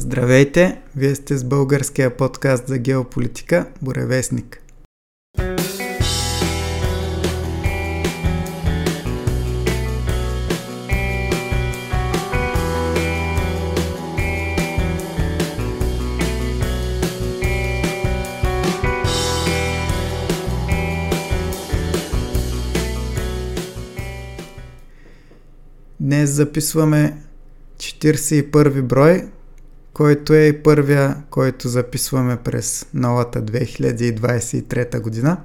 Здравейте! Вие сте с българския подкаст за геополитика Буревестник. Днес записваме 41 брой, който е и първия, който записваме през новата 2023 година.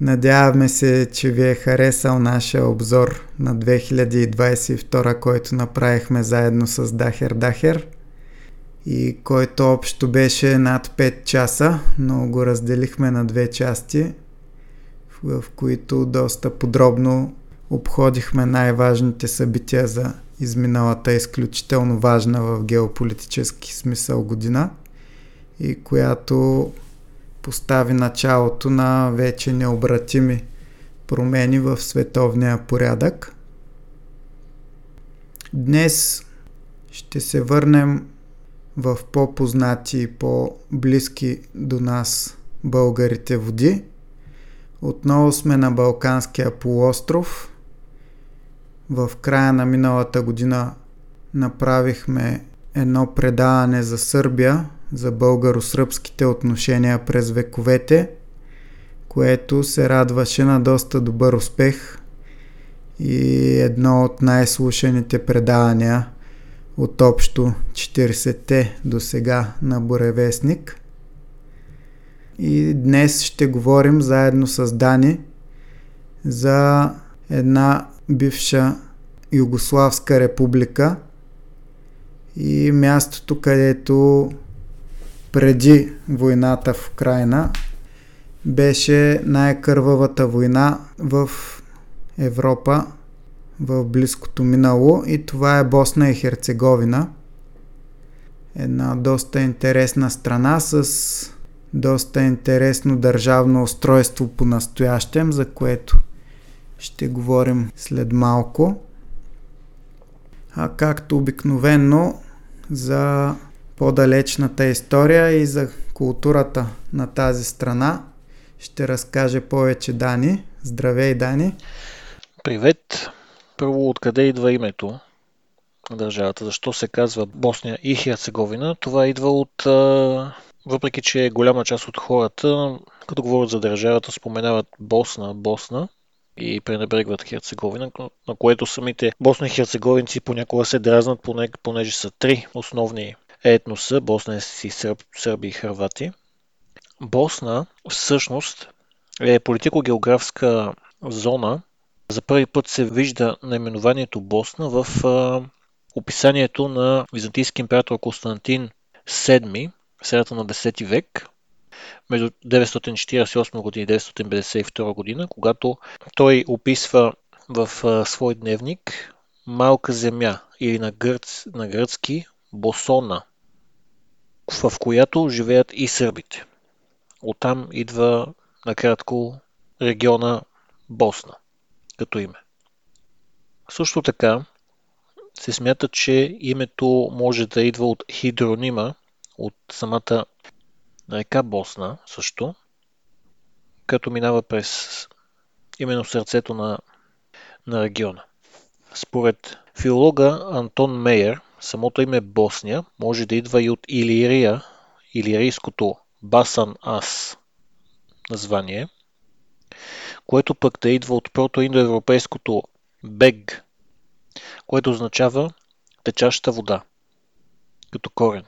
Надяваме се, че ви е харесал нашия обзор на 2022, който направихме заедно с Дахер Дахер и който общо беше над 5 часа, но го разделихме на две части, в които доста подробно обходихме най-важните събития за изминалата изключително важна в геополитически смисъл година и която постави началото на вече необратими промени в световния порядък. Днес ще се върнем в по-познати и по-близки до нас българите води. Отново сме на Балканския полуостров – в края на миналата година направихме едно предаване за Сърбия, за българо-сръбските отношения през вековете, което се радваше на доста добър успех и едно от най-слушаните предавания от общо 40-те до сега на Буревестник. И днес ще говорим заедно с Дани за една бивша Югославска република и мястото, където преди войната в Украина беше най-кървавата война в Европа в близкото минало и това е Босна и Херцеговина. Една доста интересна страна с доста интересно държавно устройство по настоящем, за което ще говорим след малко. А както обикновено за по-далечната история и за културата на тази страна ще разкаже повече Дани. Здравей, Дани! Привет! Първо, откъде идва името на държавата? Защо се казва Босния и Херцеговина? Това идва от... Въпреки, че голяма част от хората, като говорят за държавата, споменават Босна, Босна, и пренебрегват Херцеговина, на което самите босни херцеговинци понякога се дразнат, понеже са три основни етноса, босненци, сърб, сърби и хървати. Босна всъщност е политико-географска зона. За първи път се вижда наименованието Босна в а, описанието на византийски император Константин VII средата на 10 век, между 948 година и 952 година, когато той описва в свой дневник малка земя или на, гърц, на гръцки босона, в която живеят и сърбите. Оттам идва накратко региона Босна като име. Също така се смята, че името може да идва от хидронима, от самата река Босна също, като минава през именно сърцето на, на региона. Според филолога Антон Мейер, самото име Босния може да идва и от Илирия, илирийското Басан Ас название, което пък да идва от протоиндоевропейското Бег, което означава течаща вода, като корен.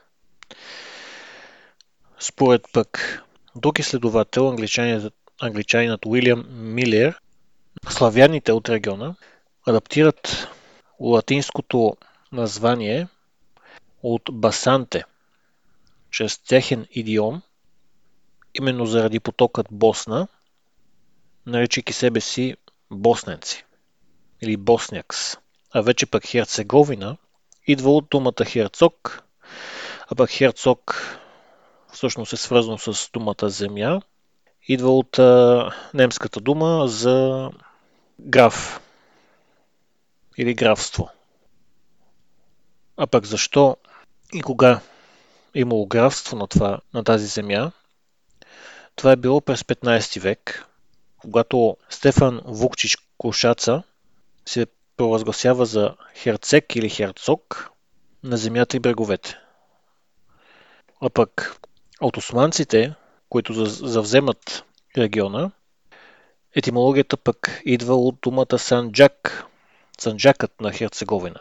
Според пък друг изследовател, англичанинът, англичанинът Уилям Милер, славяните от региона адаптират латинското название от басанте, чрез техен идиом, именно заради потокът Босна, наричайки себе си босненци или боснякс. А вече пък Херцеговина идва от думата херцог, а пък херцог всъщност е свързано с думата земя. Идва от а, немската дума за граф или графство. А пък защо и кога е имало графство на, това, на тази земя. Това е било през 15 век, когато Стефан Вукчич Кошаца се провъзгласява за херцег или херцог на земята и бреговете. А пък от османците, които завземат региона, етимологията пък идва от думата Санджак, Санджакът на Херцеговина.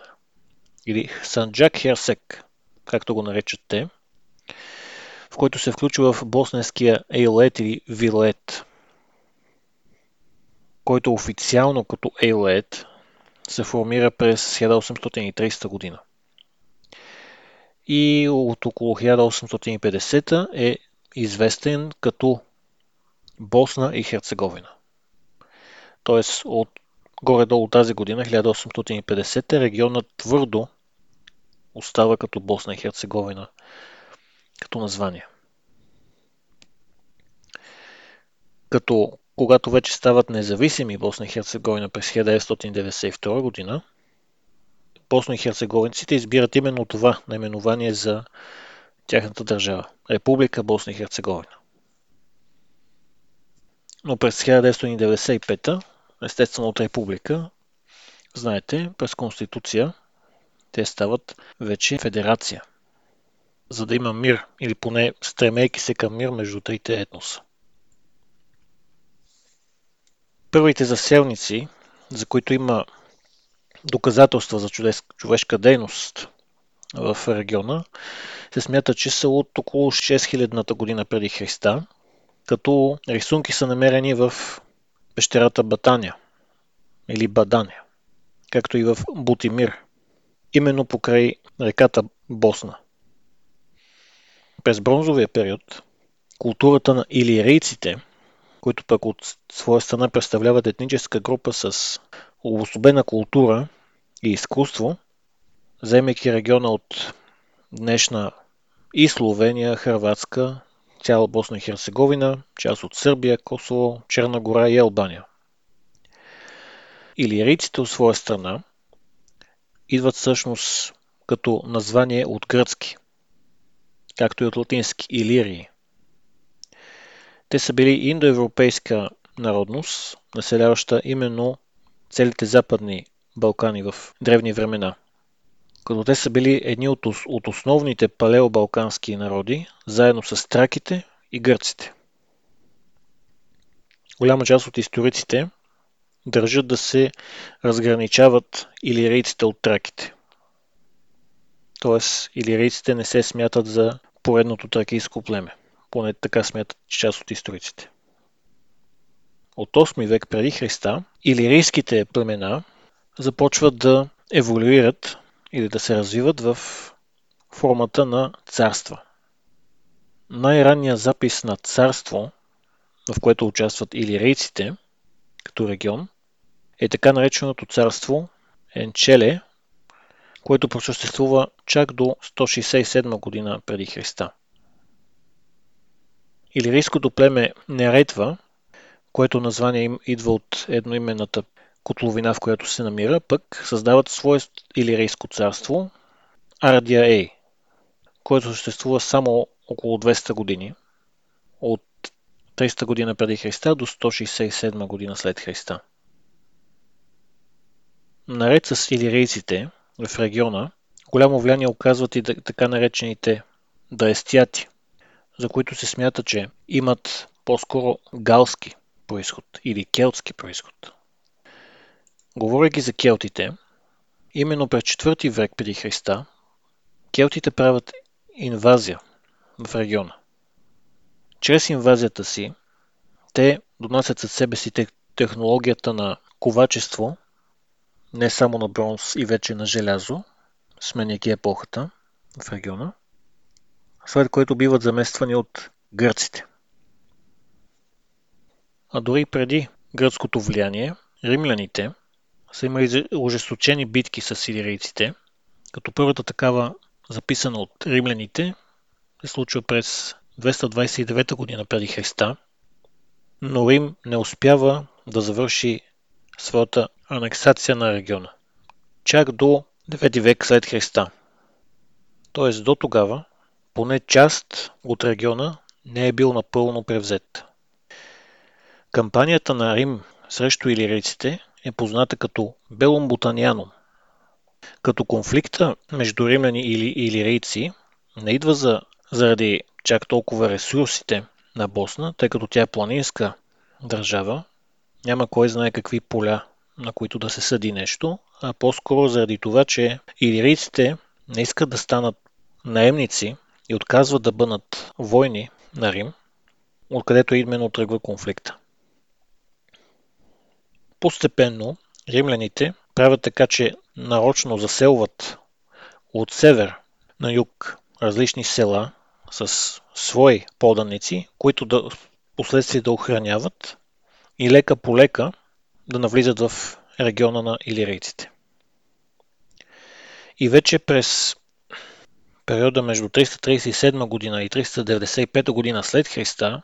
Или Санджак Херсек, както го наречат те, в който се включва в босненския Ейлет или Вилет, който официално като Ейлет се формира през 1830 година. И от около 1850 е известен като Босна и Херцеговина. Тоест от горе-долу тази година, 1850, регионът твърдо остава като Босна и Херцеговина като название. Като когато вече стават независими Босна и Херцеговина през 1992 година, Босна и Херцеговинците избират именно това наименование за тяхната държава – Република Босна и Херцеговина. Но през 1995, естествено от република, знаете, през Конституция те стават вече федерация, за да има мир или поне стремейки се към мир между трите етноса. Първите заселници, за които има доказателства за човешка дейност в региона, се смята, че са от около 6000-та година преди Христа, като рисунки са намерени в пещерата Батания или Бадания, както и в Бутимир, именно покрай реката Босна. През бронзовия период културата на илирийците, които пък от своя страна представляват етническа група с обособена култура и изкуство, вземайки региона от днешна и Словения, Хрватска, цяла Босна и Херцеговина, част от Сърбия, Косово, Черна гора и Албания. Илирийците от своя страна идват всъщност като название от гръцки, както и от латински Илирии. Те са били индоевропейска народност, населяваща именно целите западни Балкани в древни времена – като те са били едни от, от основните палеобалкански народи, заедно с траките и гърците. Голяма част от историците държат да се разграничават илирийците от траките. Тоест, илирийците не се смятат за поредното тракийско племе. Поне така смятат част от историците. От 8 век преди Христа, илирийските племена започват да еволюират или да се развиват в формата на царства. Най-ранният запис на царство, в което участват илирейците, като регион, е така нареченото царство Енчеле, което просъществува чак до 167 година преди Христа. Илирийското племе Неретва, което название им идва от едноименната котловина, в която се намира, пък създават свое илирийско царство, Ардия Ей, което съществува само около 200 години, от 300 година преди Христа до 167 година след Христа. Наред с илирийците в региона, голямо влияние оказват и така наречените даестяти, за които се смята, че имат по-скоро галски происход или келтски происход. Говорейки за келтите, именно през 4 век преди Христа, келтите правят инвазия в региона. Чрез инвазията си, те донасят със себе си технологията на ковачество, не само на бронз и вече на желязо, сменяйки епохата в региона, след което биват замествани от гърците. А дори преди гръцкото влияние, римляните – са имали ожесточени битки с сирийците, като първата такава записана от римляните се случва през 229 година преди Христа, но Рим не успява да завърши своята анексация на региона. Чак до 9 век след Христа. т.е. до тогава поне част от региона не е бил напълно превзет. Кампанията на Рим срещу илирийците е позната като Белум Бутанианум, като конфликта между римляни и илирийци не идва за, заради чак толкова ресурсите на Босна, тъй като тя е планинска държава, няма кой знае какви поля, на които да се съди нещо, а по-скоро заради това, че илирийците не искат да станат наемници и отказват да бъдат войни на Рим, откъдето именно тръгва конфликта. Постепенно римляните правят така, че нарочно заселват от север на юг различни села с свои поданици, които да последствие да охраняват и лека по лека да навлизат в региона на илирийците. И вече през периода между 337 година и 395 година след Христа,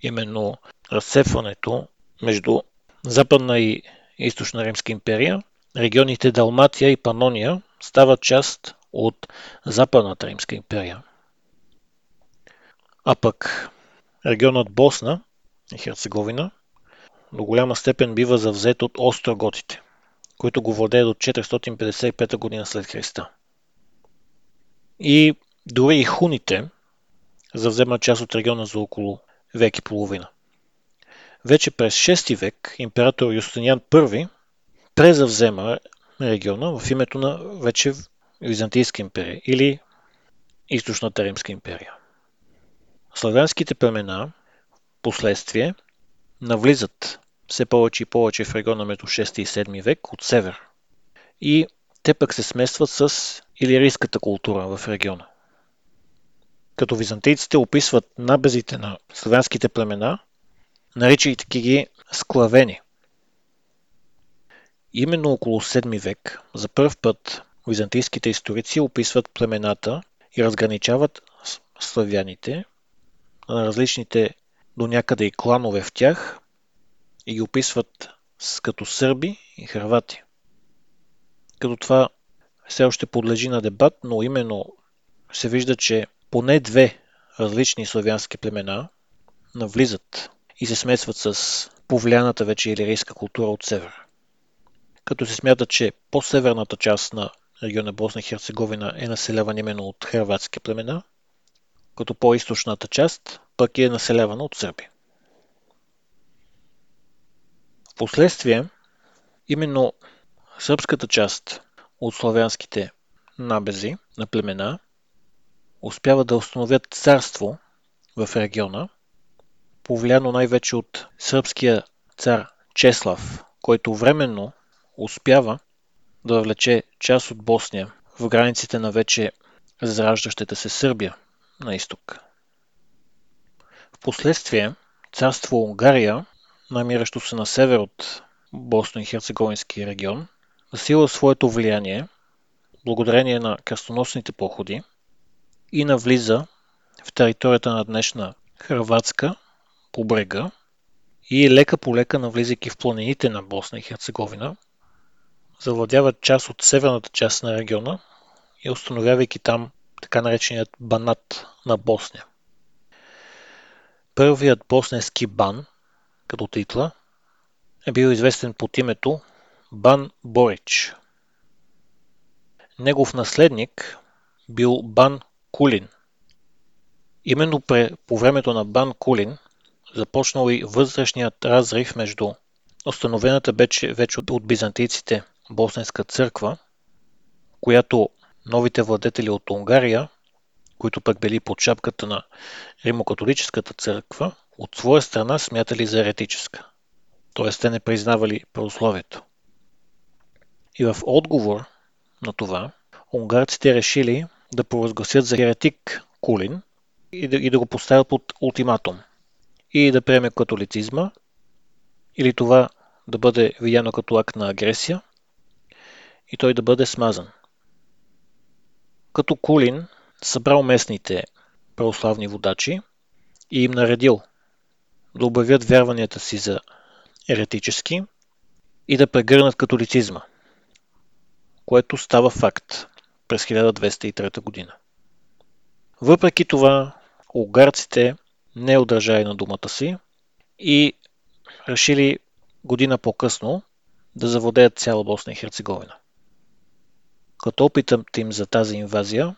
именно разцепването между Западна и Източна Римска империя, регионите Далматия и Панония стават част от Западната Римска империя. А пък регионът Босна и Херцеговина до голяма степен бива завзет от остроготите, които го владеят от 455 година след Христа. И дори и хуните завземат част от региона за около век и половина. Вече през 6 век император Юстиниан I презавзема региона в името на вече Византийска империя или Източната Римска империя. Славянските племена последствие навлизат все повече и повече в региона между 6 и 7 век от север. И те пък се смесват с илирийската култура в региона. Като византийците описват набезите на славянските племена, наричайки ги склавени. Именно около 7 век за първ път византийските историци описват племената и разграничават славяните на различните до някъде и кланове в тях и ги описват като сърби и хрвати. Като това все още подлежи на дебат, но именно се вижда, че поне две различни славянски племена навлизат и се смесват с повлияната вече илирийска култура от север. Като се смята, че по-северната част на региона Босна и Херцеговина е населявана именно от хрватски племена, като по-источната част пък е населявана от сърби. Впоследствие, именно сръбската част от славянските набези на племена успяват да установят царство в региона, повлияно най-вече от сръбския цар Чеслав, който временно успява да влече част от Босния в границите на вече зараждащата се Сърбия на изток. Впоследствие царство Унгария, намиращо се на север от Босно и Херцеговински регион, засила своето влияние благодарение на кръстоносните походи и навлиза в територията на днешна Хрватска по брега и лека по лека навлизайки в планините на Босна и Херцеговина, завладяват част от северната част на региона и установявайки там така нареченият банат на Босния. Първият босненски бан, като титла, е бил известен под името Бан Борич. Негов наследник бил Бан Кулин. Именно по времето на Бан Кулин започнал и вътрешният разрив между установената вече, вече от бизантийците Босненска църква, която новите владетели от Унгария, които пък били под шапката на Римокатолическата църква, от своя страна смятали за еретическа. Т.е. те не признавали православието. И в отговор на това, унгарците решили да провъзгласят за еретик Кулин и да, и да го поставят под ултиматум. И да приеме католицизма, или това да бъде видяно като акт на агресия, и той да бъде смазан. Като Кулин събрал местните православни водачи и им наредил да обявят вярванията си за еретически и да прегърнат католицизма, което става факт през 1203 година. Въпреки това, унгарците не удържали на думата си и решили година по-късно да завладеят цяла Босна и Херцеговина. Като опитът им за тази инвазия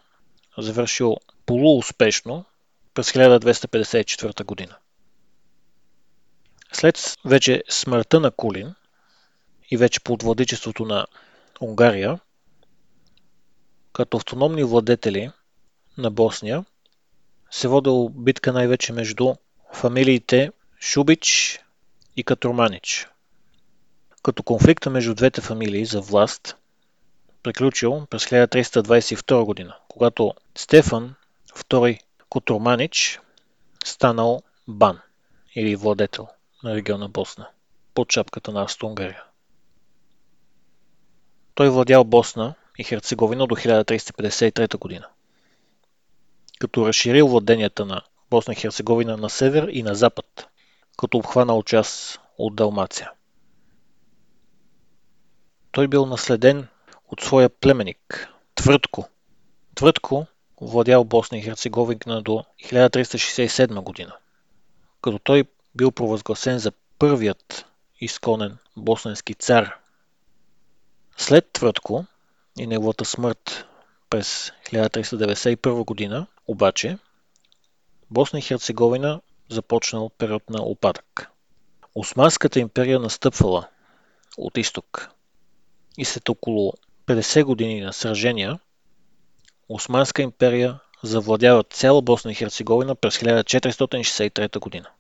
завършил полууспешно през 1254 година. След вече смъртта на Кулин и вече под владичеството на Унгария, като автономни владетели на Босния, се водил битка най-вече между фамилиите Шубич и Катурманич. Като конфликта между двете фамилии за власт приключил през 1322 година, когато Стефан II Котурманич станал бан или владетел на региона Босна под шапката на Австро-Унгария. Той владял Босна и Херцеговина до 1353 година, като разширил владенията на Босна и Херцеговина на север и на запад, като обхванал част от Далмация. Той бил наследен от своя племеник Твъртко. Твъртко владял Босна и Херцеговина до 1367 година, като той бил провъзгласен за първият изконен босненски цар. След Твъртко и неговата смърт през 1391 година, обаче, Босна и Херцеговина започнал период на опадък. Османската империя настъпвала от изток и след около 50 години на сражения, Османска империя завладява цяла Босна и Херцеговина през 1463 година.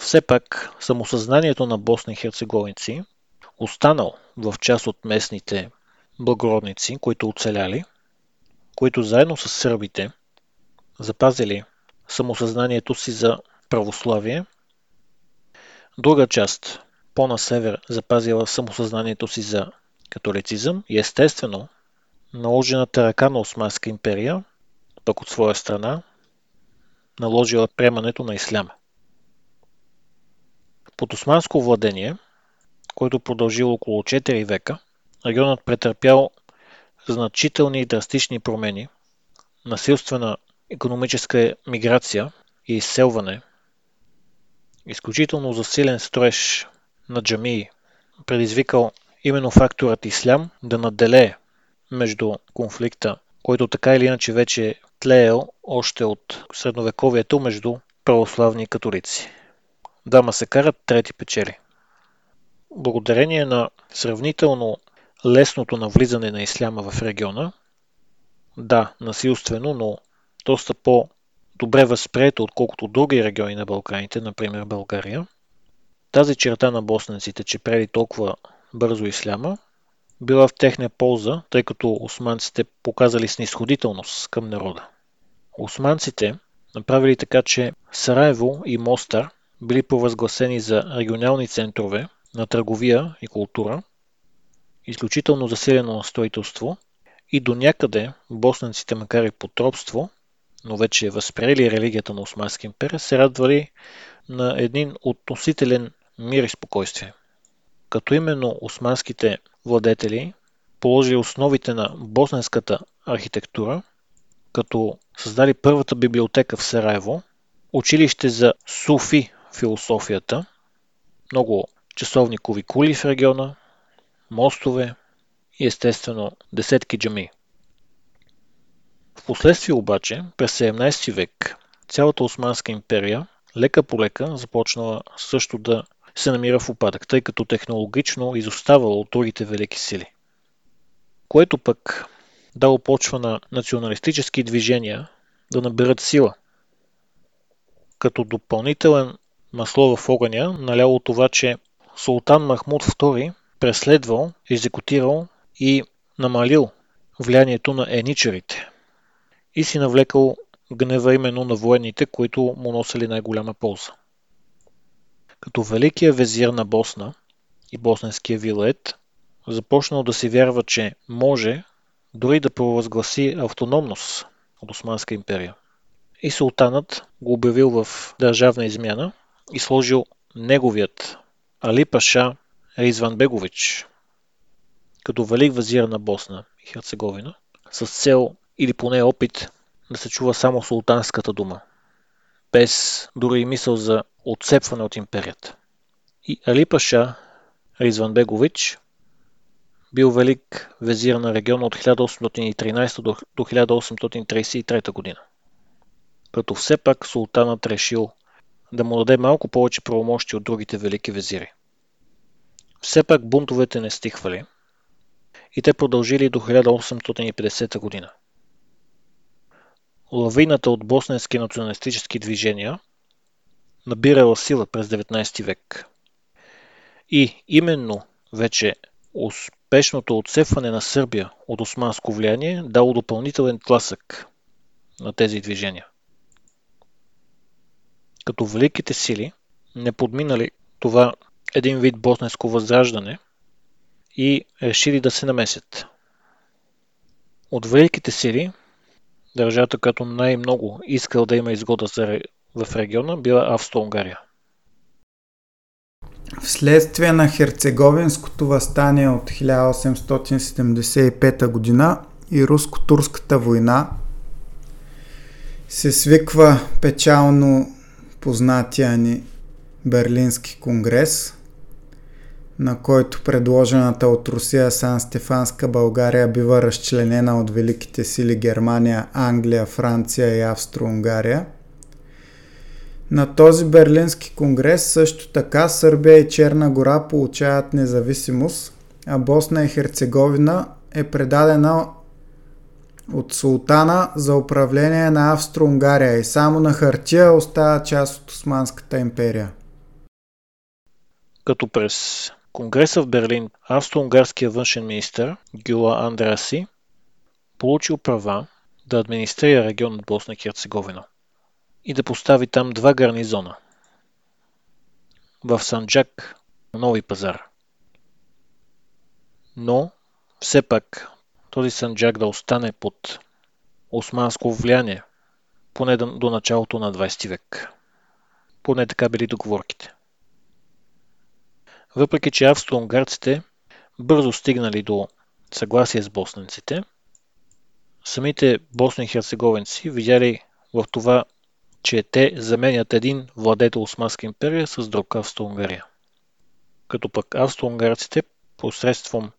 Все пак, самосъзнанието на босна и херцеговинци, останал в част от местните благородници, които оцеляли, които заедно с сърбите запазили самосъзнанието си за православие, друга част по-на север запазила самосъзнанието си за католицизъм и естествено наложената ръка на Османска империя, пък от своя страна, наложила приемането на исляма. Под османско владение, което продължило около 4 века, регионът претърпял значителни и драстични промени, насилствена економическа миграция и изселване, изключително засилен строеж на джамии, предизвикал именно факторът ислям да наделее между конфликта, който така или иначе вече тлеел още от средновековието между православни и католици. Дама се карат, трети печели. Благодарение на сравнително лесното навлизане на исляма в региона, да, насилствено, но доста по-добре възприето, отколкото други региони на Балканите, например България, тази черта на босненците, че прели толкова бързо исляма, била в техния полза, тъй като османците показали снисходителност към народа. Османците направили така, че Сараево и Мостар били провъзгласени за регионални центрове на търговия и култура, изключително засилено на строителство и до някъде босненците, макар и под робство, но вече възприели религията на Османски империя, се радвали на един относителен мир и спокойствие. Като именно османските владетели положили основите на босненската архитектура, като създали първата библиотека в Сараево, училище за суфи философията, много часовникови кули в региона, мостове и естествено десетки джами. Впоследствие обаче, през 17 век, цялата Османска империя лека по лека започнала също да се намира в упадък, тъй като технологично изоставала от другите велики сили. Което пък дало почва на националистически движения да наберат сила. Като допълнителен масло в огъня наляло това, че султан Махмуд II преследвал, екзекутирал и намалил влиянието на еничарите и си навлекал гнева именно на военните, които му носили най-голяма полза. Като великия везир на Босна и босненския вилет започнал да си вярва, че може дори да провъзгласи автономност от Османска империя. И султанът го обявил в държавна измяна и сложил неговият Али Паша Ризван Бегович като велик вазир на Босна и Херцеговина, с цел или поне опит да се чува само султанската дума, без дори и мисъл за отцепване от империята. И Али Паша Ризван Бегович бил велик везир на региона от 1813 до 1833 година. Като все пак султанът решил да му даде малко повече правомощи от другите велики везири. Все пак бунтовете не стихвали и те продължили до 1850 година. Лавината от босненски националистически движения набирала сила през 19 век. И именно вече успешното отсефване на Сърбия от османско влияние дало допълнителен тласък на тези движения. Като великите сили не подминали това един вид босненско възраждане и решили да се намесят. От великите сили, държавата, като най-много искал да има изгода в региона, била Австро-Унгария. Вследствие на Херцеговинското възстание от 1875 година и руско-турската война се свиква печално познатия ни Берлински конгрес, на който предложената от Русия Сан-Стефанска България бива разчленена от великите сили Германия, Англия, Франция и Австро-Унгария – на този Берлински конгрес също така Сърбия и Черна гора получават независимост, а Босна и Херцеговина е предадена от султана за управление на Австро-Унгария и само на хартия остава част от Османската империя. Като през Конгреса в Берлин австро-унгарския външен министр Гюла Андраси получил права да администрира регион от Босна и Херцеговина и да постави там два гарнизона. В Санджак, Нови пазар. Но, все пак, този Санджак да остане под османско влияние, поне до началото на 20 век. Поне така били договорките. Въпреки, че австро-унгарците бързо стигнали до съгласие с босненците, самите босни херцеговенци видяли в това че те заменят един владетел Османска империя с друг Австро-Унгария. Като пък австро-унгарците посредством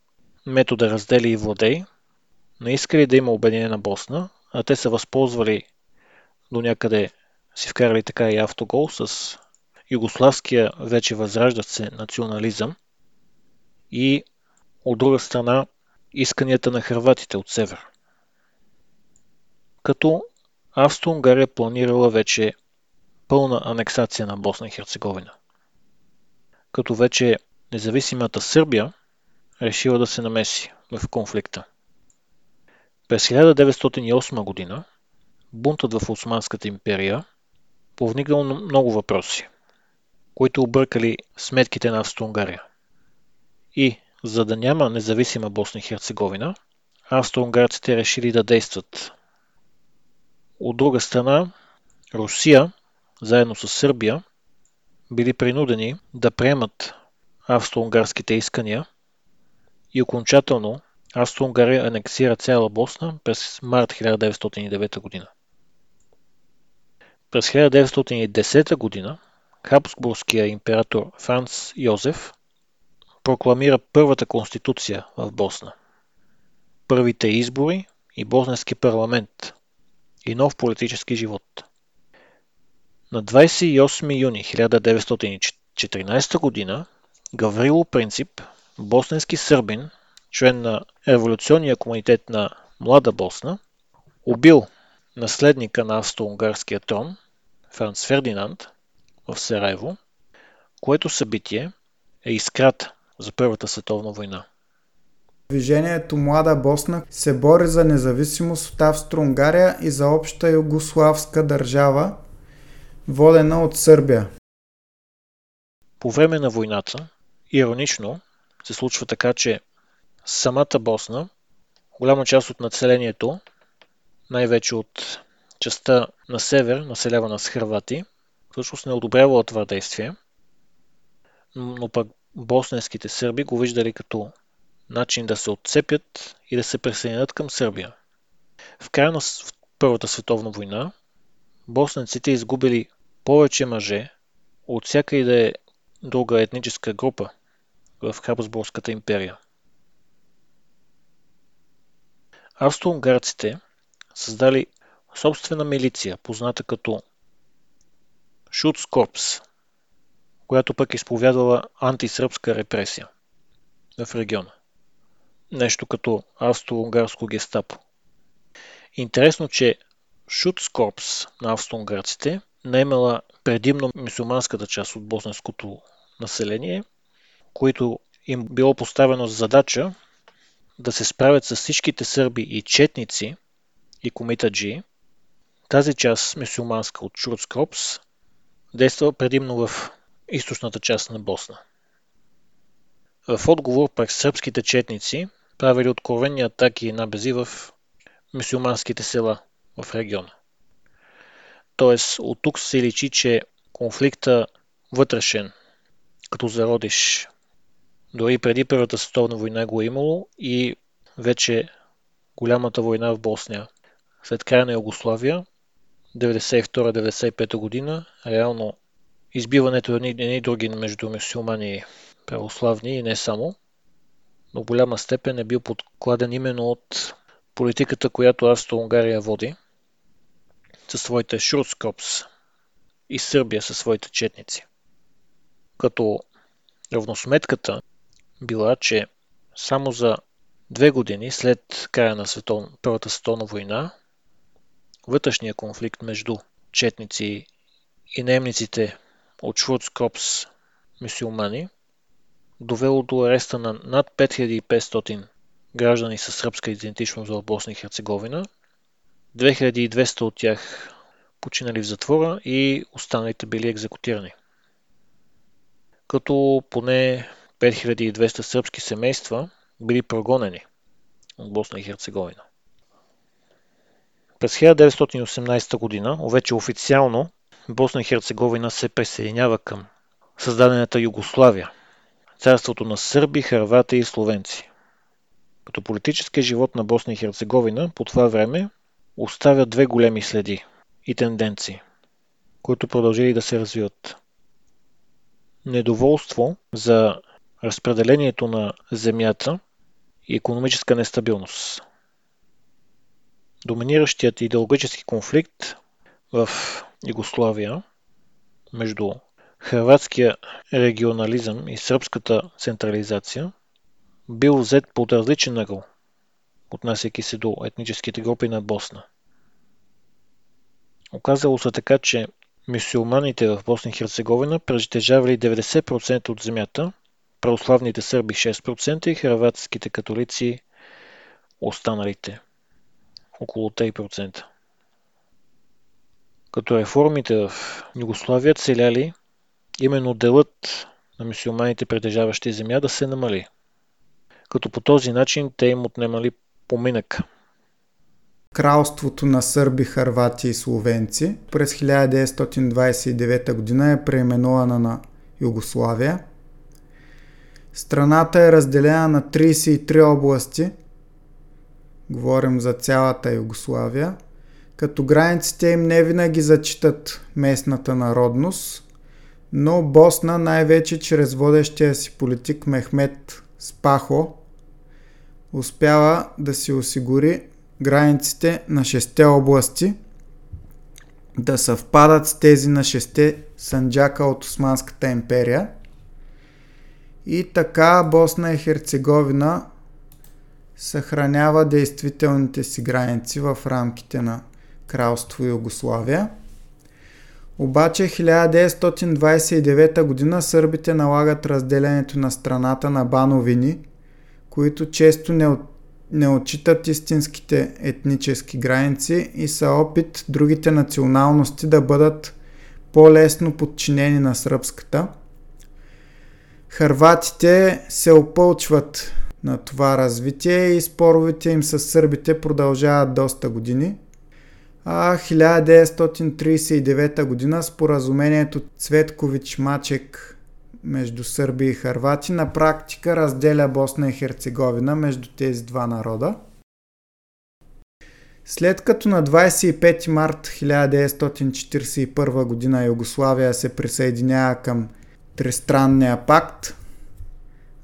метода раздели и владей не искали да има обединена Босна, а те са възползвали до някъде си вкарали така и автогол с югославския вече възраждат се национализъм и от друга страна исканията на хрватите от север. Като Австро-Унгария планирала вече пълна анексация на Босна и Херцеговина. Като вече независимата Сърбия решила да се намеси в конфликта. През 1908 година бунтът в Османската империя повнигнал много въпроси, които объркали сметките на Австро-Унгария. И, за да няма независима Босна и Херцеговина, австро-унгарците решили да действат от друга страна, Русия, заедно с Сърбия, били принудени да приемат австро-унгарските искания и окончателно Австро-Унгария анексира цяла Босна през март 1909 година. През 1910 година Хабсбургския император Франц Йозеф прокламира първата конституция в Босна. Първите избори и босненски парламент и нов политически живот. На 28 юни 1914 г. Гаврило Принцип, босненски сърбин, член на революционния комитет на Млада Босна, убил наследника на австро-унгарския трон Франц Фердинанд в Сараево, което събитие е изкрат за Първата световна война. Движението Млада Босна се бори за независимост от Австро-Унгария и за обща югославска държава, водена от Сърбия. По време на войната, иронично, се случва така, че самата Босна, голяма част от населението, най-вече от частта на север, населявана с хрвати, всъщност не одобрява това действие, но пък босненските сърби го виждали като начин да се отцепят и да се присъединят към Сърбия. В края на Първата световна война босненците изгубили повече мъже от всяка и да е друга етническа група в Хабсбургската империя. Австро-унгарците създали собствена милиция, позната като Шуцкорпс, която пък изповядала антисръбска репресия в региона. Нещо като австро-унгарско гестапо. Интересно, че Шуцкорпс на австро-унгарците наемала предимно мусулманската част от босненското население, които им било поставено за задача да се справят с всичките сърби и четници и комитаджи. Тази част мусулманска от Шуцкорпс действа предимно в източната част на Босна. В отговор през сръбските четници правили откровени атаки и набези в мусулманските села в региона. Тоест, от тук се личи, че конфликта вътрешен, като зародиш, дори преди Първата световна война го е имало и вече голямата война в Босния. След края на Югославия, 92-95 година, реално избиването едни, едни други между мусулмани православни и не само, но голяма степен е бил подкладен именно от политиката, която Австро-Унгария води със своите Шурскопс и Сърбия със своите четници. Като равносметката била, че само за две години след края на светов... Първата световна война, вътрешния конфликт между четници и наемниците от Шурцкопс мусулмани довело до ареста на над 5500 граждани със сръбска идентичност в Босна и Херцеговина. 2200 от тях починали в затвора и останалите били екзекутирани. Като поне 5200 сръбски семейства били прогонени от Босна и Херцеговина. През 1918 година, вече официално, Босна и Херцеговина се присъединява към създадената Югославия, царството на сърби, харвати и словенци като политическия живот на Босна и Херцеговина по това време оставя две големи следи и тенденции, които продължили да се развиват. Недоволство за разпределението на земята и економическа нестабилност. Доминиращият идеологически конфликт в Югославия между хрватския регионализъм и сръбската централизация бил взет под различен ъгъл, отнасяйки се до етническите групи на Босна. Оказало се така, че мюсюлманите в Босна и Херцеговина притежавали 90% от земята, православните сърби 6% и хрватските католици останалите около 3%. Като реформите в Югославия целяли именно делът на мусулманите, притежаващи земя, да се намали – като по този начин те им отнемали поминък. Кралството на сърби, харвати и словенци през 1929 година е преименувана на Югославия. Страната е разделена на 33 области. Говорим за цялата Югославия. Като границите им не винаги зачитат местната народност, но Босна най-вече чрез водещия си политик Мехмет Спахо успява да си осигури границите на шесте области да съвпадат с тези на шесте санджака от Османската империя. И така Босна и Херцеговина съхранява действителните си граници в рамките на кралство Югославия. Обаче 1929 година сърбите налагат разделянето на страната на бановини – които често не, не отчитат истинските етнически граници и са опит другите националности да бъдат по-лесно подчинени на сръбската. Харватите се опълчват на това развитие и споровете им с сърбите продължават доста години. А 1939 година споразумението Цветкович-Мачек между сърби и харвати, на практика разделя Босна и Херцеговина между тези два народа. След като на 25 март 1941 г. Югославия се присъединява към Тристранния пакт,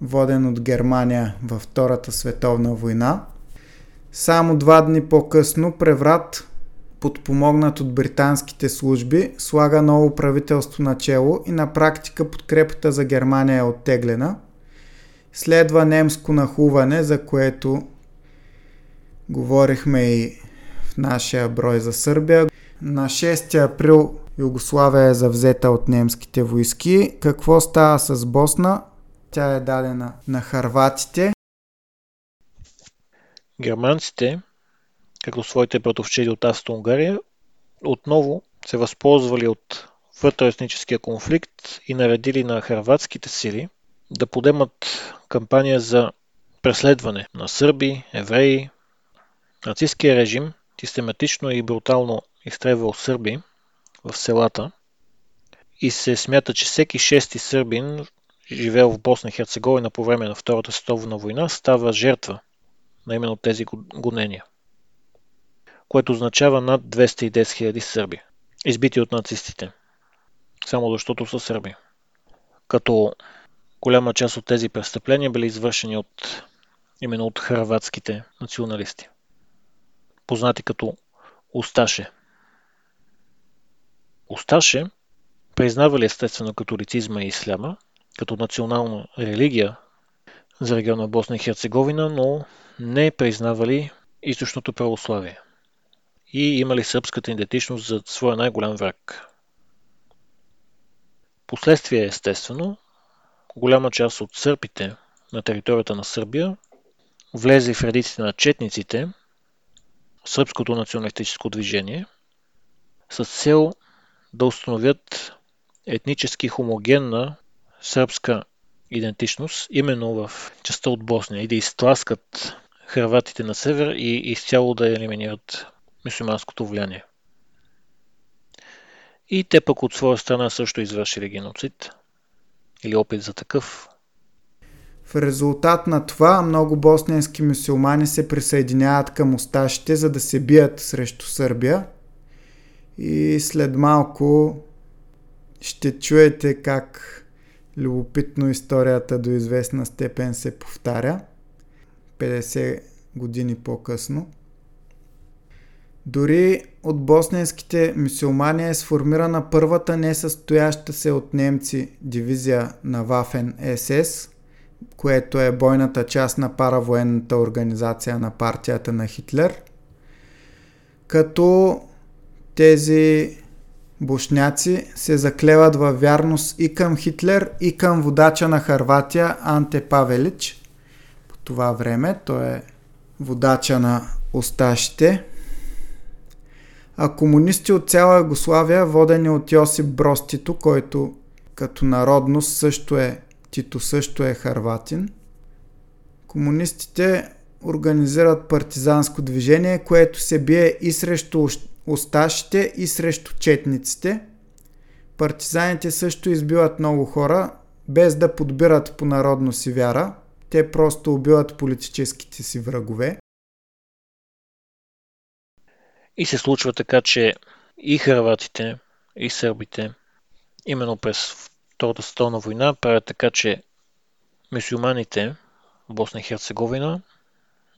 воден от Германия във Втората световна война, само два дни по-късно преврат, подпомогнат от британските служби, слага ново правителство начело и на практика подкрепата за Германия е оттеглена. Следва немско нахуване, за което говорихме и в нашия брой за Сърбия. На 6 април Югославия е завзета от немските войски. Какво става с Босна? Тя е дадена на харватите. Германците, като своите братовчеди от Австро-Унгария, отново се възползвали от вътреетническия конфликт и наредили на харватските сили да подемат кампания за преследване на сърби, евреи. Нацистския режим систематично и брутално изтребвал сърби в селата и се смята, че всеки шести сърбин, живеел в Босна и Херцеговина по време на Втората световна война, става жертва на именно тези гонения, което означава над 210 000 сърби, избити от нацистите, само защото са сърби. Като голяма част от тези престъпления били извършени от именно от хрватските националисти, познати като Усташе. Усташе признавали естествено католицизма и исляма като национална религия за региона Босна и Херцеговина, но не признавали източното православие и имали сръбската идентичност за своя най-голям враг. Последствие естествено, голяма част от сърпите на територията на Сърбия влезли в редиците на четниците, сръбското националистическо движение, с цел да установят етнически хомогенна сръбска идентичност именно в частта от Босния и да изтласкат хрватите на север и изцяло да елиминират мусулманското влияние. И те пък от своя страна също извършили геноцид или опит за такъв. В резултат на това много босненски мусулмани се присъединяват към усташите, за да се бият срещу Сърбия. И след малко ще чуете как Любопитно историята до известна степен се повтаря. 50 години по-късно. Дори от босненските мусулмани е сформирана първата несъстояща се от немци дивизия на Вафен СС, което е бойната част на паравоенната организация на партията на Хитлер. Като тези бушняци се заклеват във вярност и към Хитлер, и към водача на Харватия Анте Павелич. По това време той е водача на остащите. А комунисти от цяла Югославия, водени от Йосип Брос Тито, който като народност също е Тито също е харватин. Комунистите организират партизанско движение, което се бие и срещу осташите и срещу четниците. Партизаните също избиват много хора, без да подбират по народно си вяра. Те просто убиват политическите си врагове. И се случва така, че и хърватите, и сърбите, именно през Втората световна война, правят така, че мусулманите в Босна и Херцеговина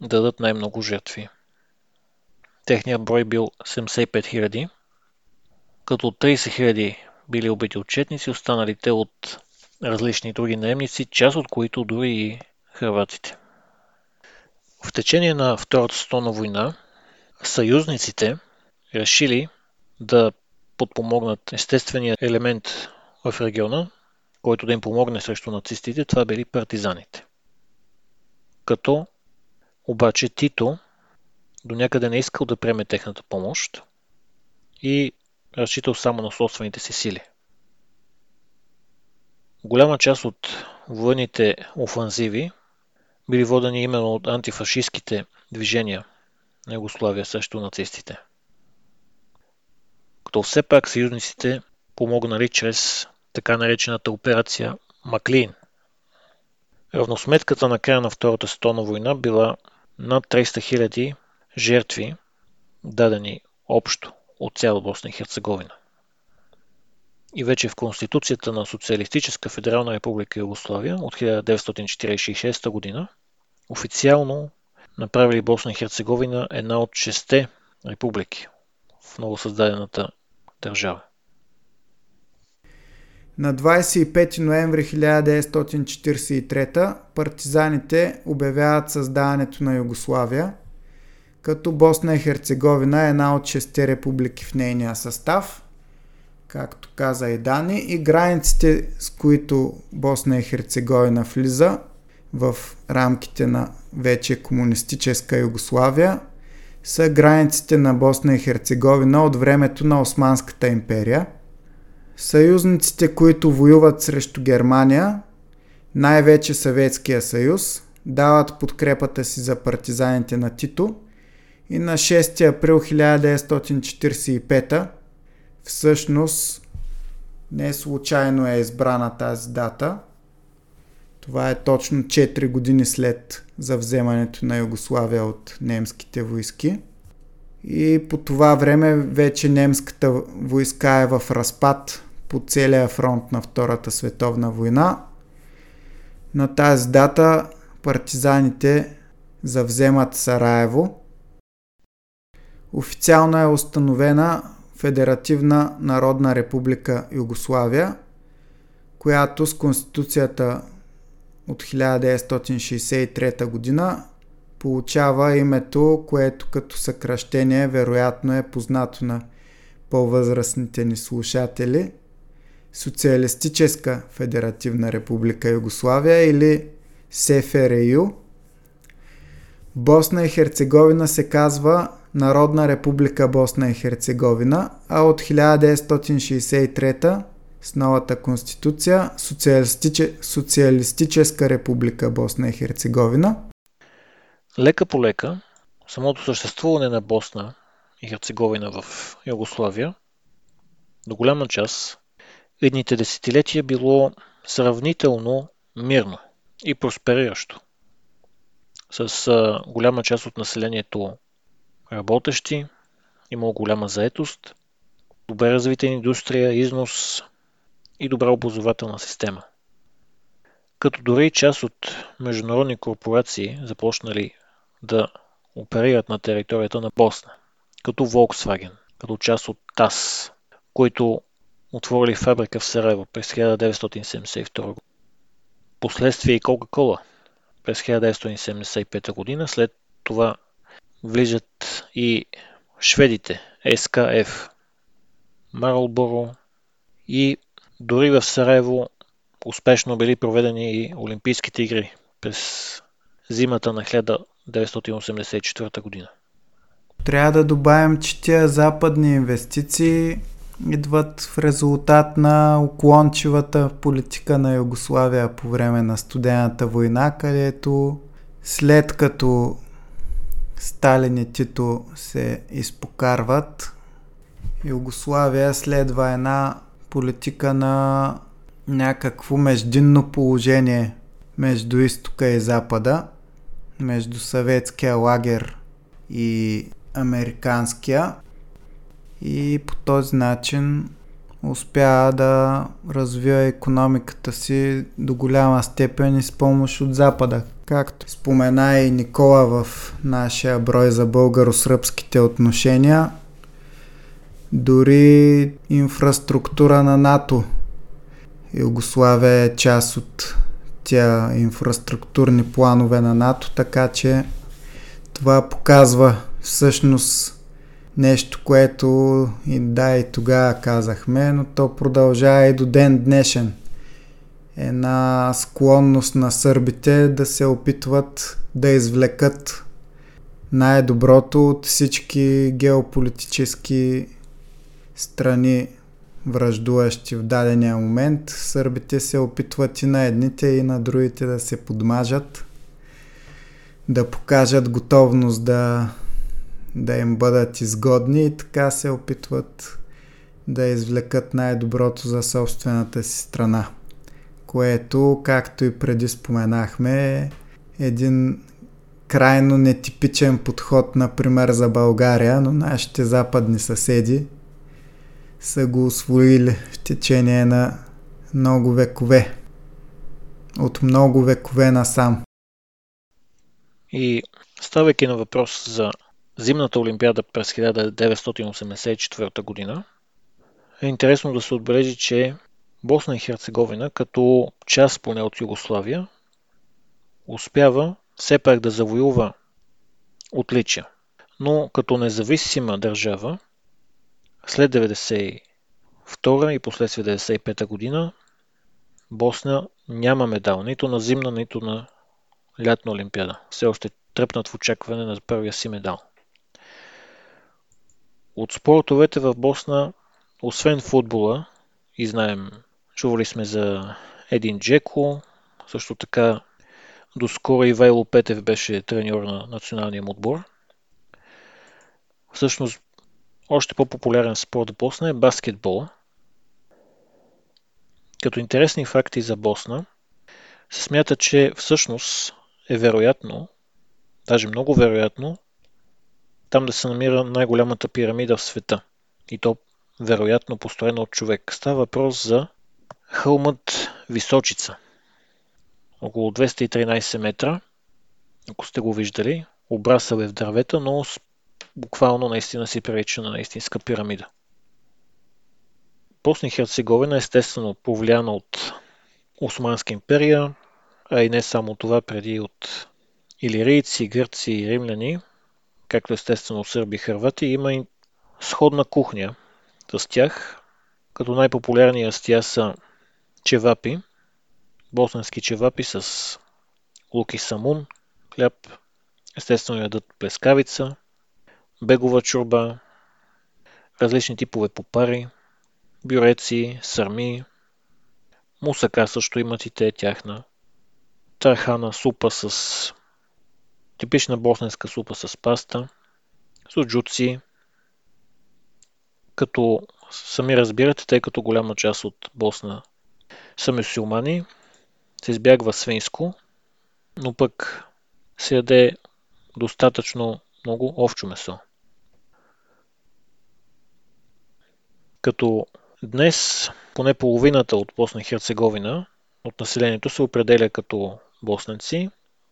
дадат най-много жертви. Техният брой бил 75 000, като 30 000 били убити от четници, останалите от различни други наемници, част от които дори и хрватите. В течение на Втората световна война съюзниците решили да подпомогнат естествения елемент в региона, който да им помогне срещу нацистите, това били партизаните. Като обаче Тито до някъде не искал да приеме техната помощ и разчитал само на собствените си сили. Голяма част от военните офанзиви били водени именно от антифашистските движения на Югославия срещу нацистите. Като все пак съюзниците помогнали чрез така наречената операция Маклин. Равносметката на края на Втората световна война била над 300 000 жертви, дадени общо от цяла Босна и Херцеговина. И вече в Конституцията на Социалистическа федерална република Югославия от 1946 година официално направили Босна и Херцеговина една от шесте републики в новосъздадената държава. На 25 ноември 1943 партизаните обявяват създаването на Югославия, като Босна и Херцеговина е една от шесте републики в нейния състав, както каза и Дани, и границите, с които Босна и Херцеговина влиза в рамките на вече комунистическа Югославия, са границите на Босна и Херцеговина от времето на Османската империя – Съюзниците, които воюват срещу Германия, най-вече Съветския съюз, дават подкрепата си за партизаните на Тито и на 6 април 1945 всъщност не случайно е избрана тази дата. Това е точно 4 години след завземането на Югославия от немските войски. И по това време вече немската войска е в разпад по целия фронт на Втората световна война. На тази дата партизаните завземат Сараево. Официално е установена Федеративна народна република Югославия, която с Конституцията от 1963 година получава името, което като съкръщение вероятно е познато на по-възрастните ни слушатели – Социалистическа федеративна република Югославия или СФРЮ. Босна и Херцеговина се казва Народна република Босна и Херцеговина, а от 1963 с новата конституция Социалистиче, Социалистическа република Босна и Херцеговина. Лека по лека, самото съществуване на Босна и Херцеговина в Югославия до голяма част едните десетилетия било сравнително мирно и проспериращо, с голяма част от населението работещи, имало голяма заетост, добре развита индустрия, износ и добра образователна система. Като дори част от международни корпорации започнали да оперират на територията на Босна, като Volkswagen, като част от ТАС, които отворили фабрика в Сараево през 1972 г. Последствие и Кока-Кола през 1975 година. След това влизат и шведите СКФ, Марлборо и дори в Сараево успешно били проведени и Олимпийските игри през зимата на 1984 година. Трябва да добавим, че тия западни инвестиции идват в резултат на уклончивата политика на Югославия по време на студената война, където след като Сталин и Тито се изпокарват, Югославия следва една политика на някакво междинно положение между изтока и запада, между съветския лагер и американския и по този начин успя да развива економиката си до голяма степен и с помощ от Запада. Както спомена и Никола в нашия брой за българо-сръбските отношения, дори инфраструктура на НАТО. Югославия е част от тя инфраструктурни планове на НАТО, така че това показва всъщност Нещо, което и да, и тогава казахме, но то продължава и до ден днешен. Една склонност на сърбите да се опитват да извлекат най-доброто от всички геополитически страни, връждуващи в дадения момент. Сърбите се опитват и на едните, и на другите да се подмажат, да покажат готовност да да им бъдат изгодни и така се опитват да извлекат най-доброто за собствената си страна. което, както и преди споменахме, е един крайно нетипичен подход, например, за България, но нашите западни съседи са го освоили в течение на много векове. От много векове насам. И ставайки на въпрос за зимната олимпиада през 1984 година, е интересно да се отбележи, че Босна и Херцеговина, като част поне от Югославия, успява все пак да завоюва отличия. Но като независима държава, след 92 и последствие 95 година, Босна няма медал, нито на зимна, нито на лятна олимпиада. Все още тръпнат в очакване на първия си медал. От спортовете в Босна, освен футбола, и знаем, чували сме за Един Джеко, също така доскоро Ивайло Петев беше треньор на националния му отбор. Всъщност, още по-популярен спорт в Босна е баскетбол. Като интересни факти за Босна, се смята, че всъщност е вероятно, даже много вероятно, там да се намира най-голямата пирамида в света. И то вероятно построена от човек. Става въпрос за хълмът Височица. Около 213 метра, ако сте го виждали, обрасъл е в дървета, но буквално наистина си прилича на истинска пирамида. Босна Херцеговина естествено повлияна от Османска империя, а и не само това, преди от илирийци, гърци и римляни, както естествено сърби и хървати, има и сходна кухня с тях, като най-популярни ястия са чевапи, босненски чевапи с лук самун, хляб, естествено ядат плескавица, бегова чурба, различни типове попари, бюреци, сърми, мусака също имат и те тяхна, тархана супа с типична босненска супа с паста, суджуци, като сами разбирате, тъй като голяма част от Босна са мюсюлмани, се избягва свинско, но пък се яде достатъчно много овчо месо. Като днес поне половината от Босна и Херцеговина от населението се определя като босненци,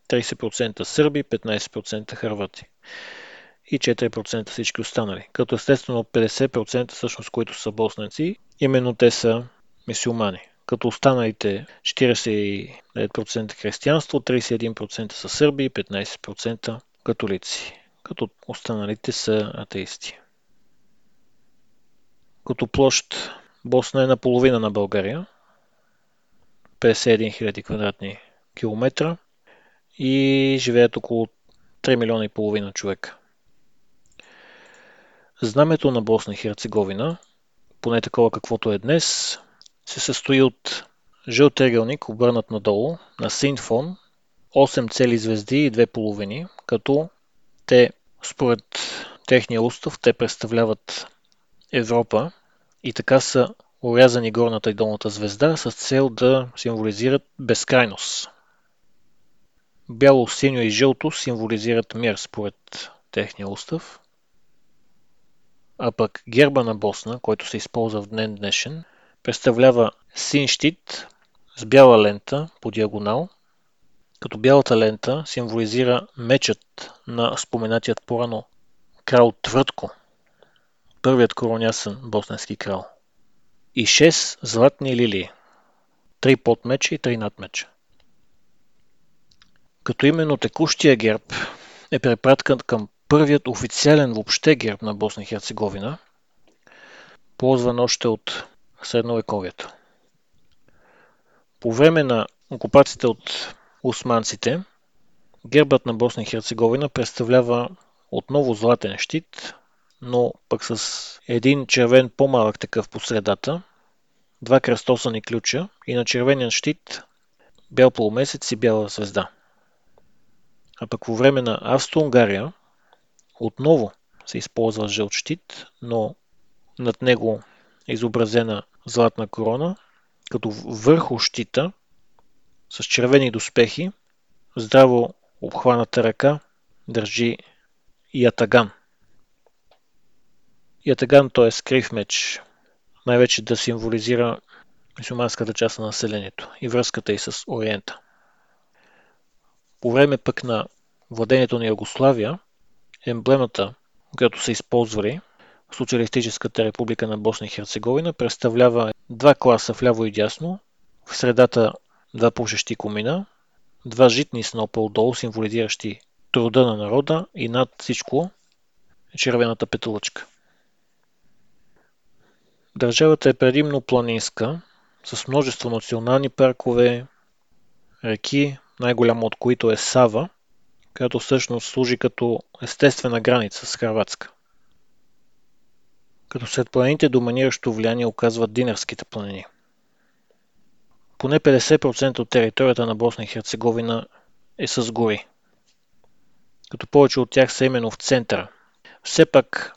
30% сърби, 15% хървати и 4% всички останали. Като естествено 50% всъщност, които са босненци, именно те са мисюмани. Като останалите 49% християнство, 31% са сърби и 15% католици. Като останалите са атеисти. Като площ Босна е наполовина на България, 51 000 квадратни километра и живеят около 3 милиона и половина човека. Знамето на Босна и Херцеговина, поне такова каквото е днес, се състои от жълт триъгълник, обърнат надолу, на син фон, 8 цели звезди и 2 половини, като те, според техния устав, те представляват Европа и така са урязани горната и долната звезда с цел да символизират безкрайност. Бяло, синьо и жълто символизират мир според техния устав. А пък герба на Босна, който се използва в днен днешен, представлява син щит с бяла лента по диагонал, като бялата лента символизира мечът на споменатият порано крал Твъртко, първият коронясен босненски крал. И 6 златни лилии, 3 под меча и 3 над меча. Като именно текущия герб е препраткан към първият официален въобще герб на Босна и Херцеговина, ползван още от средновековието. По време на окупацията от османците, гербът на Босна и Херцеговина представлява отново златен щит, но пък с един червен по-малък такъв по средата, два кръстосани ключа и на червения щит бял полумесец и бяла звезда. А пък по време на Австро-Унгария отново се използва жълт щит, но над него е изобразена златна корона, като върху щита с червени доспехи, здраво обхваната ръка държи ятаган. Ятаган, т.е. крив меч, най-вече да символизира мусулманската част на населението и връзката и с Ориента. По време пък на владението на Югославия, емблемата, която са използвали в Социалистическата република на Босна и Херцеговина, представлява два класа вляво и дясно, в средата два пушещи комина, два житни снопа отдолу, символизиращи труда на народа и над всичко червената петълъчка. Държавата е предимно планинска, с множество национални паркове, реки, най-голямо от които е Сава, която всъщност служи като естествена граница с Хрватска. Като след планините доминиращо влияние оказват Динарските планини. Поне 50% от територията на Босна и Херцеговина е с гори, като повече от тях са именно в центъра. Все пак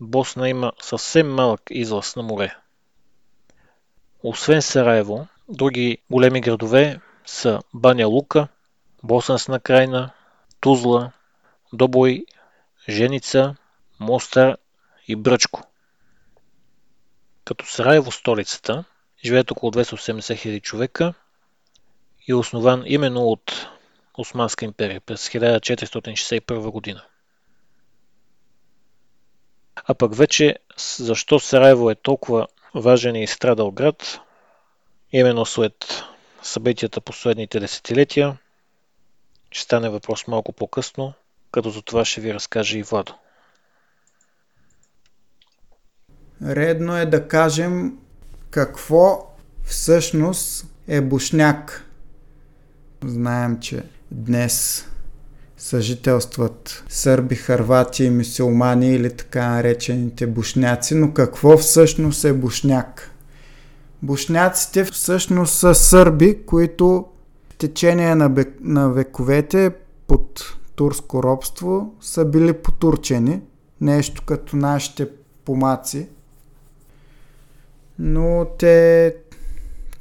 Босна има съвсем малък излаз на море. Освен Сараево, други големи градове са Баня Лука, Боснасна крайна, Тузла, Добой, Женица, Мостар и Бръчко. Като Сараево столицата живеят около 280 000 човека и е основан именно от Османска империя през 1461 година. А пък вече защо Сараево е толкова важен и страдал град, именно след събитията последните десетилетия, ще стане въпрос малко по-късно, като за това ще ви разкаже и Владо. Редно е да кажем какво всъщност е бушняк. Знаем, че днес съжителстват сърби, харвати и мусулмани или така наречените бушняци, но какво всъщност е бушняк? Бушняците всъщност са сърби, които в течение на, бек, на вековете под турско робство са били потурчени, нещо като нашите помаци. Но те,